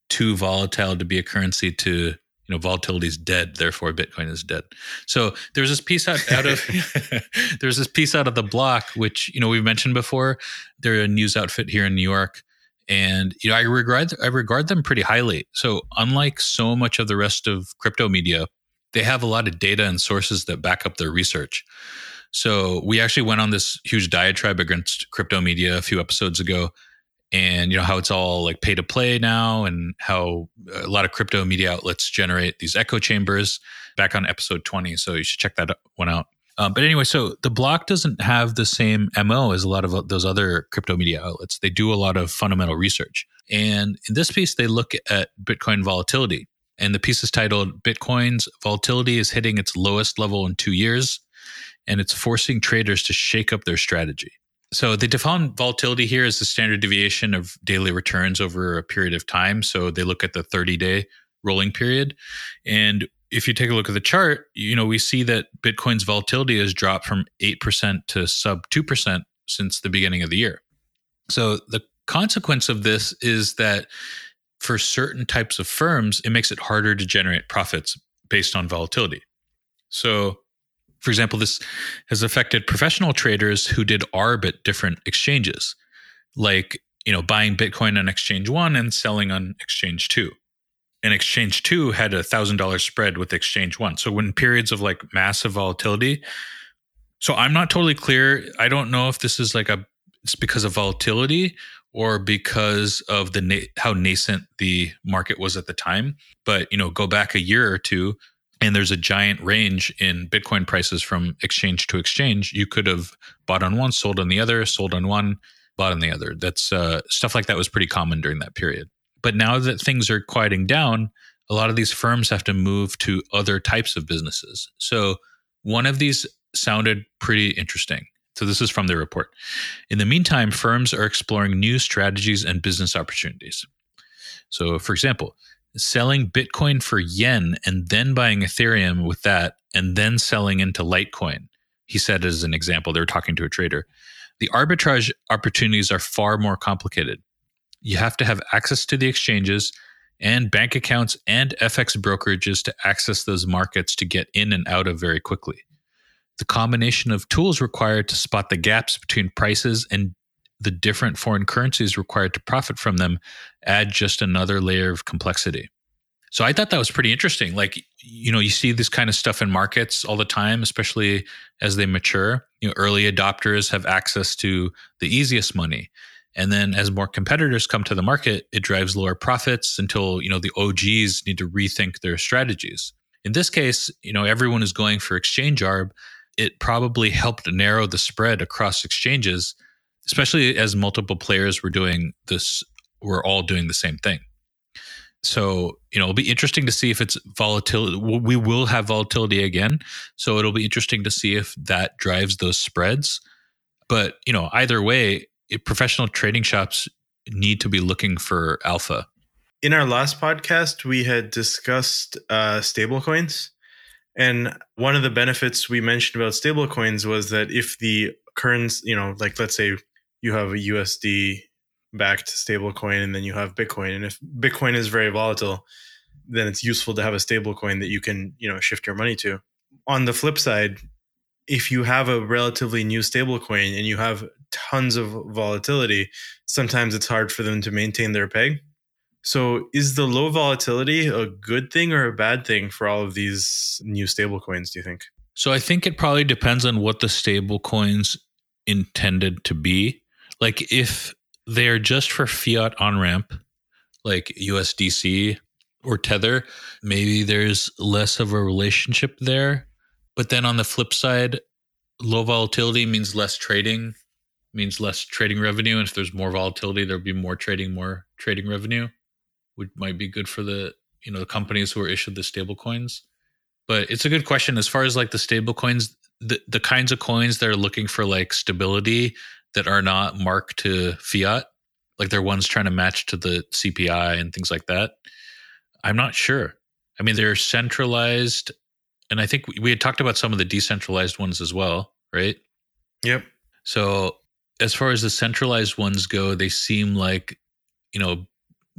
too volatile to be a currency to you know volatility is dead therefore bitcoin is dead. So there's this piece out, out of there's this piece out of the block which you know we've mentioned before. They're a news outfit here in new york and you know i regard i regard them pretty highly. So unlike so much of the rest of crypto media they have a lot of data and sources that back up their research so we actually went on this huge diatribe against crypto media a few episodes ago and you know how it's all like pay to play now and how a lot of crypto media outlets generate these echo chambers back on episode 20 so you should check that one out. Um, but anyway so the block doesn't have the same mo as a lot of those other crypto media outlets. They do a lot of fundamental research. And in this piece they look at bitcoin volatility. And the piece is titled bitcoin's volatility is hitting its lowest level in two years and it's forcing traders to shake up their strategy. So they define volatility here as the standard deviation of daily returns over a period of time. So they look at the 30 day rolling period. And if you take a look at the chart, you know, we see that Bitcoin's volatility has dropped from 8% to sub 2% since the beginning of the year. So the consequence of this is that for certain types of firms, it makes it harder to generate profits based on volatility. So for example, this has affected professional traders who did ARB at different exchanges, like you know buying Bitcoin on Exchange One and selling on Exchange Two. And Exchange Two had a thousand dollar spread with Exchange One. So when periods of like massive volatility, so I'm not totally clear. I don't know if this is like a it's because of volatility or because of the na- how nascent the market was at the time. But you know, go back a year or two and there's a giant range in Bitcoin prices from exchange to exchange. You could have bought on one, sold on the other, sold on one, bought on the other. That's uh, stuff like that was pretty common during that period. But now that things are quieting down, a lot of these firms have to move to other types of businesses. So one of these sounded pretty interesting. So this is from the report. In the meantime, firms are exploring new strategies and business opportunities. So, for example, selling Bitcoin for yen and then buying Ethereum with that and then selling into Litecoin. He said as an example, they were talking to a trader. The arbitrage opportunities are far more complicated. You have to have access to the exchanges and bank accounts and FX brokerages to access those markets to get in and out of very quickly. The combination of tools required to spot the gaps between prices and the different foreign currencies required to profit from them add just another layer of complexity. So I thought that was pretty interesting. Like, you know, you see this kind of stuff in markets all the time, especially as they mature. You know, early adopters have access to the easiest money. And then as more competitors come to the market, it drives lower profits until, you know, the OGs need to rethink their strategies. In this case, you know, everyone is going for exchange arb. It probably helped narrow the spread across exchanges especially as multiple players were doing this, we're all doing the same thing. So, you know, it'll be interesting to see if it's volatility. We will have volatility again. So it'll be interesting to see if that drives those spreads. But, you know, either way, professional trading shops need to be looking for alpha. In our last podcast, we had discussed uh, stablecoins. And one of the benefits we mentioned about stablecoins was that if the currency, you know, like let's say you have a USD backed stablecoin and then you have Bitcoin. And if Bitcoin is very volatile, then it's useful to have a stablecoin that you can, you know, shift your money to. On the flip side, if you have a relatively new stablecoin and you have tons of volatility, sometimes it's hard for them to maintain their peg. So, is the low volatility a good thing or a bad thing for all of these new stablecoins? do you think? So, I think it probably depends on what the stablecoins intended to be. Like, if they're just for fiat on ramp, like USDC or Tether, maybe there's less of a relationship there. But then on the flip side, low volatility means less trading, means less trading revenue. And if there's more volatility, there'll be more trading, more trading revenue, which might be good for the you know the companies who are issued the stable coins. But it's a good question as far as like the stable coins, the, the kinds of coins that are looking for like stability that are not marked to fiat like they're ones trying to match to the CPI and things like that. I'm not sure. I mean, they're centralized, and I think we had talked about some of the decentralized ones as well, right? Yep. So as far as the centralized ones go, they seem like you know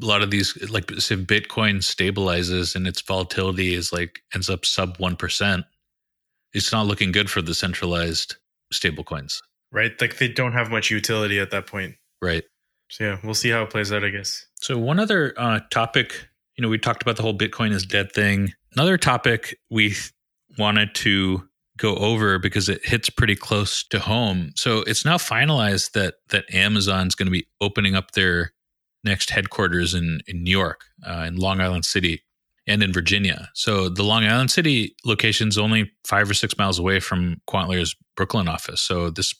a lot of these like if Bitcoin stabilizes and its volatility is like ends up sub one percent, it's not looking good for the centralized stablecoins. Right. Like they don't have much utility at that point. Right. So yeah, we'll see how it plays out, I guess. So one other uh, topic, you know, we talked about the whole Bitcoin is dead thing. Another topic we wanted to go over because it hits pretty close to home. So it's now finalized that that Amazon's going to be opening up their next headquarters in in New York, uh, in Long Island City, and in Virginia. So the Long Island City location is only five or six miles away from QuantLayer's Brooklyn office. So this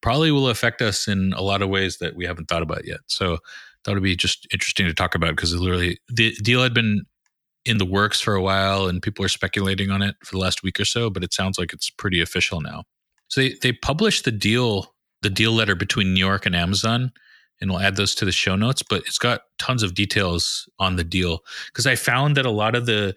probably will affect us in a lot of ways that we haven't thought about yet. So that would be just interesting to talk about because literally the deal had been in the works for a while and people are speculating on it for the last week or so, but it sounds like it's pretty official now. So they, they published the deal, the deal letter between New York and Amazon and we'll add those to the show notes. But it's got tons of details on the deal because I found that a lot of the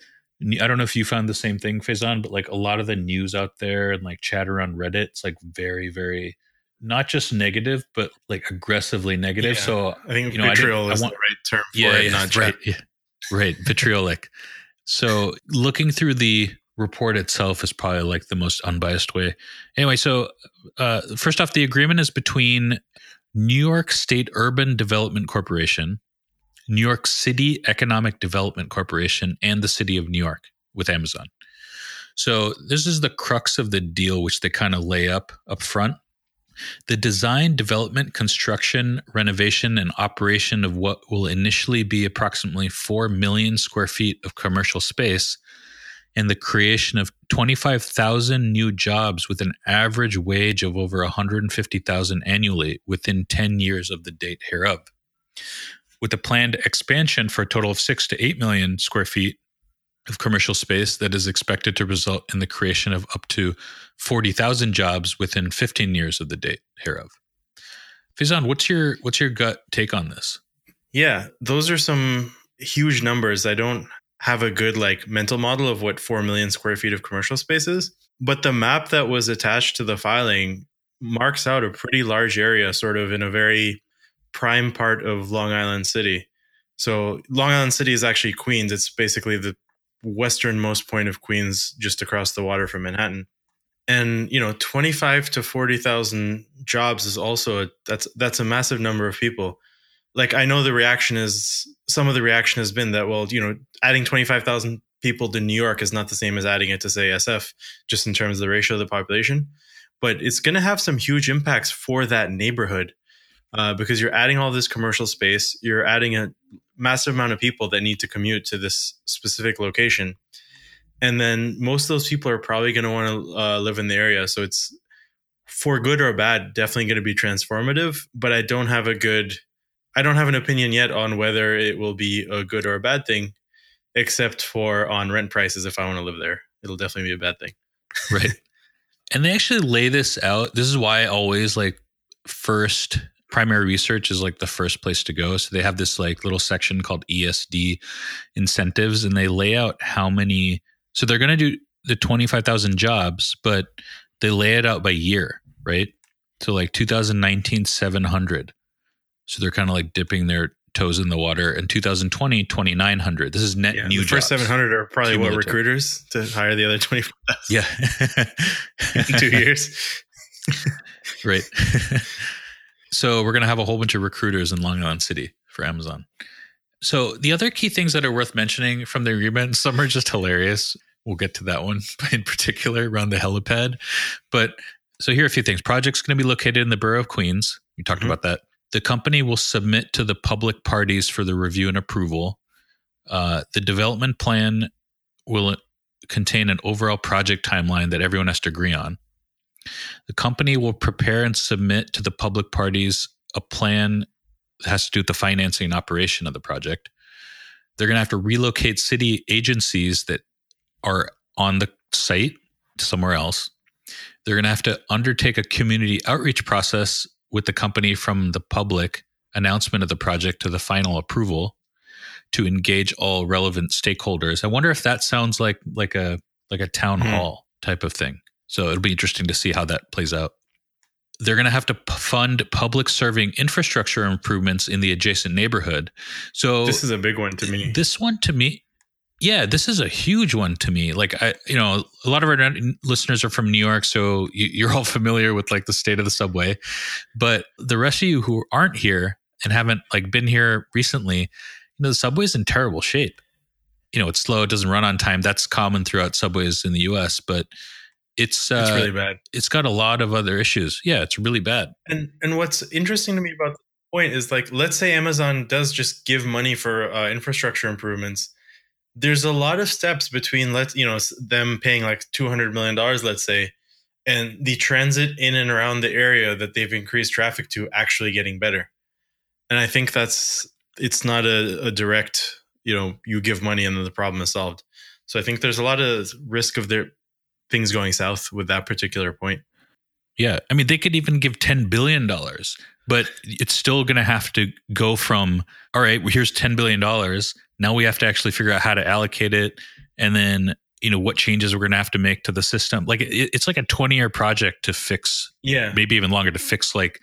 I don't know if you found the same thing, Faizan, but like a lot of the news out there and like chatter on Reddit, it's like very, very not just negative, but like aggressively negative. Yeah, so I think you know, vitriol I is want, the right term for yeah, it, yeah, not right, yeah, right, vitriolic. so looking through the report itself is probably like the most unbiased way. Anyway, so uh, first off, the agreement is between New York State Urban Development Corporation, New York City Economic Development Corporation, and the City of New York with Amazon. So this is the crux of the deal, which they kind of lay up up front. The design, development, construction, renovation, and operation of what will initially be approximately 4 million square feet of commercial space and the creation of 25,000 new jobs with an average wage of over 150,000 annually within 10 years of the date hereof. With a planned expansion for a total of 6 to 8 million square feet of commercial space that is expected to result in the creation of up to 40,000 jobs within 15 years of the date hereof. Faizan, what's your what's your gut take on this? Yeah, those are some huge numbers. I don't have a good like mental model of what 4 million square feet of commercial space is. But the map that was attached to the filing marks out a pretty large area, sort of in a very prime part of Long Island City. So Long Island City is actually Queens. It's basically the westernmost point of Queens, just across the water from Manhattan. And you know, twenty five to forty thousand jobs is also a, that's that's a massive number of people like I know the reaction is some of the reaction has been that well, you know, adding 25,000 people to New York is not the same as adding it to say SF just in terms of the ratio of the population, but it's going to have some huge impacts for that neighborhood. Uh, because you're adding all this commercial space, you're adding a massive amount of people that need to commute to this specific location, and then most of those people are probably going to want to uh, live in the area. So it's for good or bad, definitely going to be transformative. But I don't have a good I don't have an opinion yet on whether it will be a good or a bad thing, except for on rent prices. If I want to live there, it'll definitely be a bad thing. right. And they actually lay this out. This is why I always like first primary research is like the first place to go. So they have this like little section called ESD incentives and they lay out how many so they're going to do the 25,000 jobs, but they lay it out by year, right? So like 2019 700. So they're kind of like dipping their toes in the water. In 2020, 2,900. This is net Yeah, new the first jobs. 700 are probably what recruiters to hire the other 24,000 Yeah. in two years. right. so we're going to have a whole bunch of recruiters in Long Island City for Amazon. So the other key things that are worth mentioning from the agreement, some are just hilarious. We'll get to that one in particular around the helipad. But so here are a few things. Project's going to be located in the borough of Queens. We talked Mhm. about that. The company will submit to the public parties for the review and approval. Uh, the development plan will contain an overall project timeline that everyone has to agree on. The company will prepare and submit to the public parties a plan that has to do with the financing and operation of the project. They're going to have to relocate city agencies that are on the site to somewhere else. They're going to have to undertake a community outreach process with the company from the public announcement of the project to the final approval to engage all relevant stakeholders. I wonder if that sounds like like a like a town Hmm. hall type of thing. So it'll be interesting to see how that plays out. They're going to have to p- fund public serving infrastructure improvements in the adjacent neighborhood. So This is a big one to me. this one to me, yeah, this is a huge one to me. Like I, you know, a lot of our listeners are from New York, so you, you're all familiar with like the state of the subway. But the rest of you who aren't here and haven't like been here recently, you know, the subway's in terrible shape. You know, it's slow, it doesn't run on time. That's common throughout subways in the U.S., but it's uh, it's really bad. it's got a lot of other issues. Yeah, it's really bad. And and what's interesting to me about the point is like, let's say Amazon does just give money for uh, infrastructure improvements. There's a lot of steps between let's you know them paying like two hundred million dollars, let's say, and the transit in and around the area that they've increased traffic to actually getting better. And I think that's it's not a, a direct you know you give money and then the problem is solved. So I think there's a lot of risk of their things going south with that particular point. Yeah. I mean, they could even give $10 billion, but it's still going to have to go from, all right, well, here's $10 billion. Now we have to actually figure out how to allocate it. And then, you know, what changes we're going to have to make to the system. Like, it, it's like a 20 year project to fix, Yeah. maybe even longer to fix like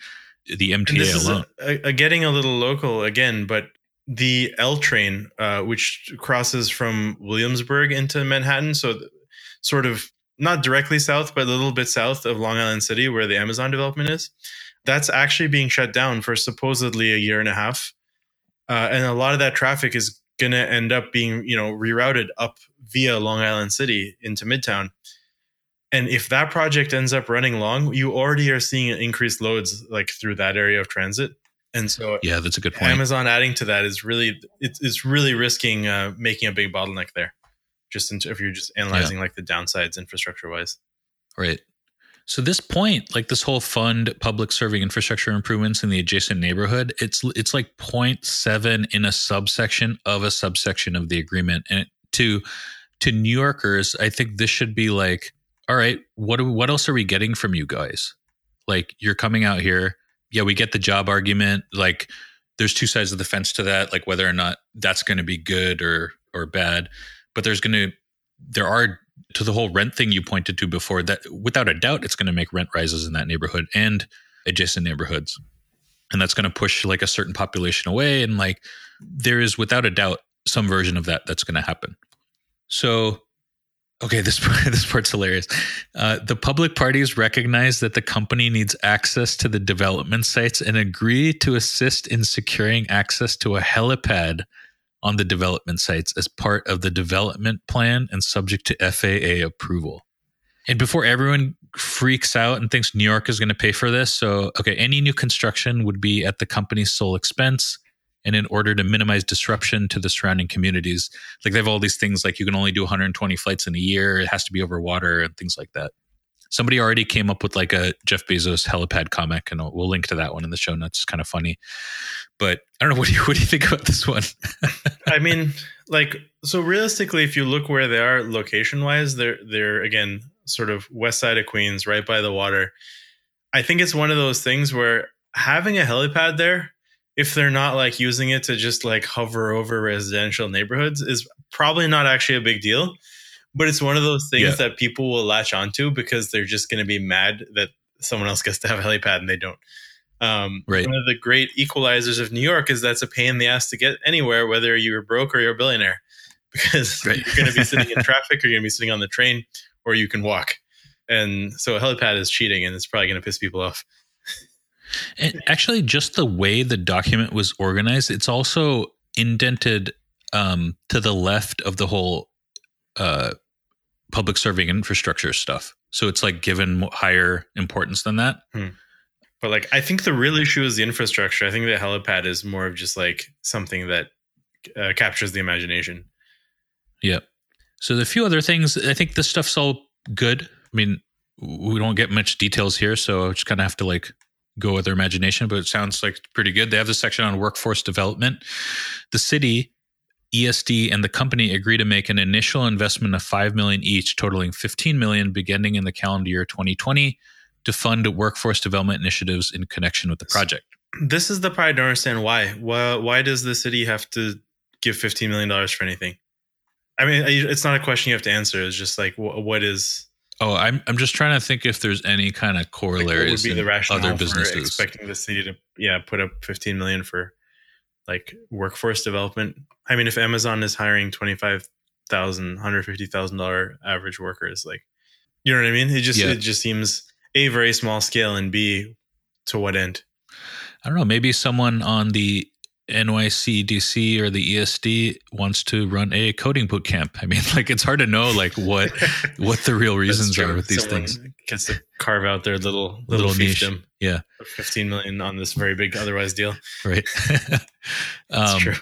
the MTA alone. a, a, getting a little local again, but the L train, uh, which crosses from Williamsburg into Manhattan, so th- sort of not directly south, but a little bit south of Long Island City, where the Amazon development is, that's actually being shut down for supposedly a year and a half, uh, and a lot of that traffic is going to end up being, you know, rerouted up via Long Island City into Midtown. And if that project ends up running long, you already are seeing increased loads like through that area of transit. And so yeah, that's a good point. Amazon adding to that is really it's, it's really risking uh, making a big bottleneck there. Just in, if you're just analyzing like the downsides infrastructure wise. Right. So this point, like this whole fund public serving infrastructure improvements in the adjacent neighborhood, it's it's like 0.7 in a subsection of a subsection of the agreement. And to to New Yorkers, I think this should be like, all right, what do, what else are we getting from you guys? Like you're coming out here, yeah, we get the job argument. Like there's two sides of the fence to that, like whether or not that's going to be good or or bad. But there's going to there are to the whole rent thing you pointed to before that without a doubt it's going to make rent rises in that neighborhood and adjacent neighborhoods. And that's going to push like a certain population away and like there is without a doubt some version of that that's going to happen. So okay this this part's hilarious. Uh, the public parties recognize that the company needs access to the development sites and agree to assist in securing access to a helipad on the development sites as part of the development plan and subject to FAA approval. And before everyone freaks out and thinks New York is going to pay for this, so okay, any new construction would be at the company's sole expense. And in order to minimize disruption to the surrounding communities, like they have all these things like you can only do 120 flights in a year, it has to be over water and things like that. Somebody already came up with like a Jeff Bezos helipad comic, and we'll link to that one in the show notes. It's kind of funny, but I don't know. What do you what do you think about this one? I mean, like, so realistically, if you look where they are location wise, they're they're again sort of west side of Queens, right by the water. I think it's one of those things where having a helipad there, if they're not like using it to just like hover over residential neighborhoods, is probably not actually a big deal. But it's one of those things Yeah. that people will latch onto because they're just going to be mad that someone else gets to have a helipad and they don't. Um, Right. One of the great equalizers of New York is that's a pain in the ass to get anywhere, whether you're broke or you're a billionaire, because Right. you're going to be sitting in traffic, or you're going to be sitting on the train, or you can walk. And so a helipad is cheating, and it's probably going to piss people off. And actually, just the way the document was organized, it's also indented um, to the left of the whole uh, public serving infrastructure stuff. So it's like given higher importance than that. But like, I think the real issue is the infrastructure. I think the helipad is more of just like something that uh, captures the imagination. Yep. So the few other things, I think this stuff's all good. I mean, we don't get much details here, so I just kind of have to like go with their imagination, but it sounds like pretty good. They have this section on workforce development. The city, ESD, and the company agree to make an initial investment of 5 million each, totaling 15 million beginning in the calendar year 2020 to fund workforce development initiatives in connection with the project. This is the part I don't understand why. Why, why does the city have to give $15 million for anything? I mean, it's not a question you have to answer. It's just like, what is Oh, I'm I'm just trying to think if there's any kind of like, what corollaries would be the rationale other for businesses. expecting the city to yeah put up 15 million for like workforce development? I mean, if Amazon is hiring 25,000, 150,000 dollar average workers, like you know what I mean? It just Yeah. it just seems a very small scale and b to what end? I don't know. Maybe someone on the NYCDC or the ESD wants to run a coding boot camp. I mean, like it's hard to know like what what the real reasons are with these Someone things. Gets to carve out their little Little little, niche. Yeah. 15 million on this very big otherwise deal. Right. That's Um, true.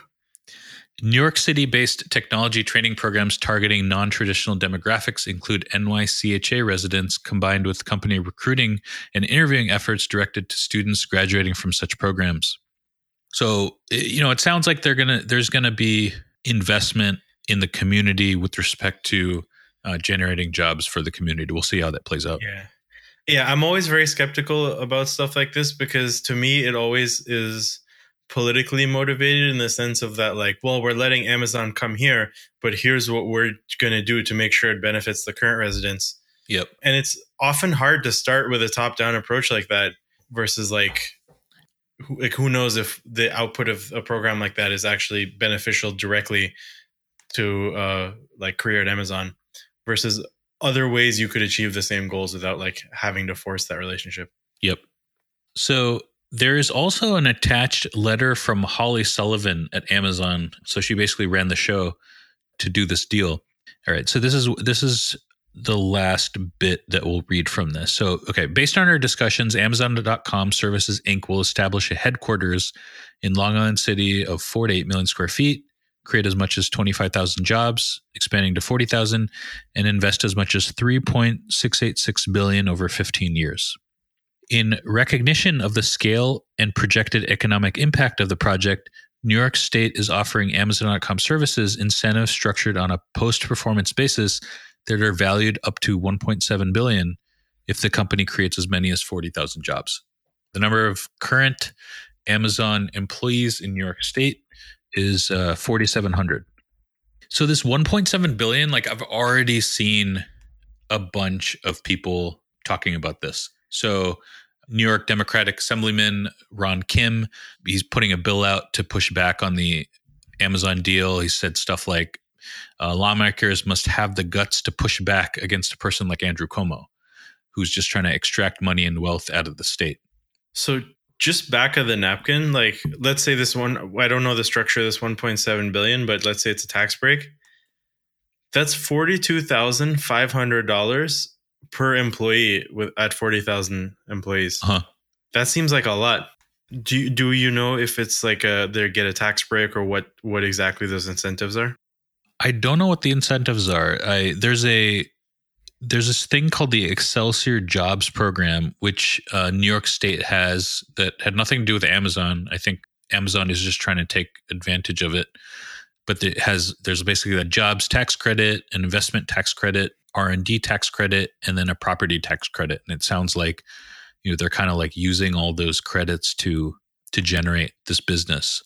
New York City based technology training programs targeting non traditional demographics include NYCHA residents combined with company recruiting and interviewing efforts directed to students graduating from such programs. So, you know, it sounds like they're going to, there's going to be investment in the community with respect to uh, generating jobs for the community. We'll see how that plays out. Yeah. Yeah, I'm always very skeptical about stuff like this because to me it always is politically motivated in the sense of that like, well, we're letting Amazon come here, but here's what we're going to do to make sure it benefits the current residents. Yep. And it's often hard to start with a top-down approach like that versus like like who knows if the output of a program like that is actually beneficial directly to uh like career at Amazon versus other ways you could achieve the same goals without like having to force that relationship. Yep. So there is also an attached letter from Holly Sullivan at Amazon. So she basically ran the show to do this deal. All right. So this is this is the last bit that we'll read from this. So okay, based on our discussions, Amazon.com Services Inc. will establish a headquarters in Long Island City of four to eight million square feet, create as much as twenty five thousand jobs, expanding to forty thousand, and invest as much as three point six eight six billion over fifteen years. In recognition of the scale and projected economic impact of the project, New York State is offering Amazon.com services incentives structured on a post-performance basis that are valued up to 1.7 billion if the company creates as many as 40,000 jobs. The number of current Amazon employees in New York State is uh, 4,700. So this 1.7 billion, like I've already seen a bunch of people talking about this. So New York Democratic Assemblyman Ron Kim, he's putting a bill out to push back on the Amazon deal. He said stuff like uh, lawmakers must have the guts to push back against a person like Andrew Cuomo, who's just trying to extract money and wealth out of the state. So just back of the napkin, like let's say this one I don't know the structure of this 1.7 billion, but let's say it's a tax break. That's $42,500 per employee with at 40,000 employees. Uh-huh. That seems like a lot. Do you, do you know if it's like a they get a tax break or what what exactly those incentives are? I don't know what the incentives are. I there's a there's this thing called the Excelsior Jobs Program, which uh, New York State has that had nothing to do with Amazon. I think Amazon is just trying to take advantage of it. But it has there's basically a jobs tax credit, an investment tax credit, R and D tax credit, and then a property tax credit. And it sounds like you know they're kind of like using all those credits to to generate this business.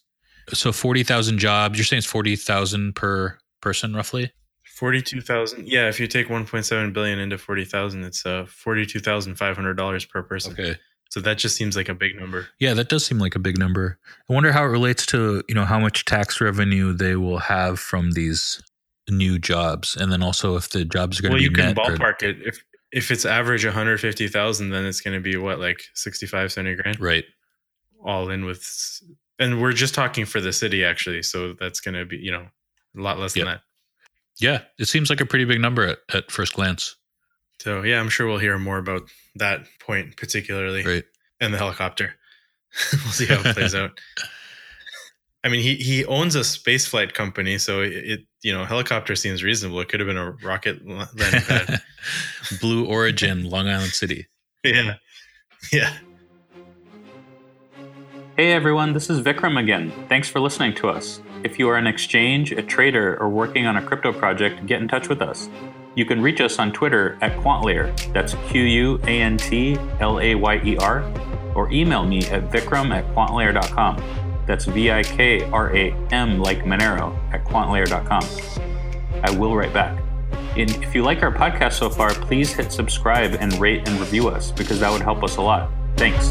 So forty thousand jobs. You're saying it's forty thousand per person, roughly. 42,000. Yeah, if you take 1.7 billion into 40,000, it's uh $42,500 per person. Okay. So that just seems like a big number. Yeah, that does seem like a big number. I wonder how it relates to, you know, how much tax revenue they will have from these new jobs and then also if the jobs are going well, to be Well, you can net or- ballpark it. If if it's average 150,000, then it's going to be what like 65, 70 grand right. all in with, and we're just talking for the city actually. So that's going to be you know a lot less Yep. than that. Yeah, it seems like a pretty big number at, at first glance. So yeah, I'm sure we'll hear more about that point particularly Right. and the helicopter. we'll see how it plays out. I mean, he he owns a space flight company, so it, it you know helicopter seems reasonable. It could have been a rocket landing pad. Blue Origin, Long Island City. yeah, yeah. Hey everyone, this is Vikram again. Thanks for listening to us. If you are an exchange, a trader, or working on a crypto project, get in touch with us. You can reach us on Twitter at QuantLayer, that's Q U A N T L A Y E R, or email me at vikram at quantlayer.com. That's V I K R A M like Monero at quantlayer.com. I will write back. And if you like our podcast so far, please hit subscribe and rate and review us because that would help us a lot. Thanks.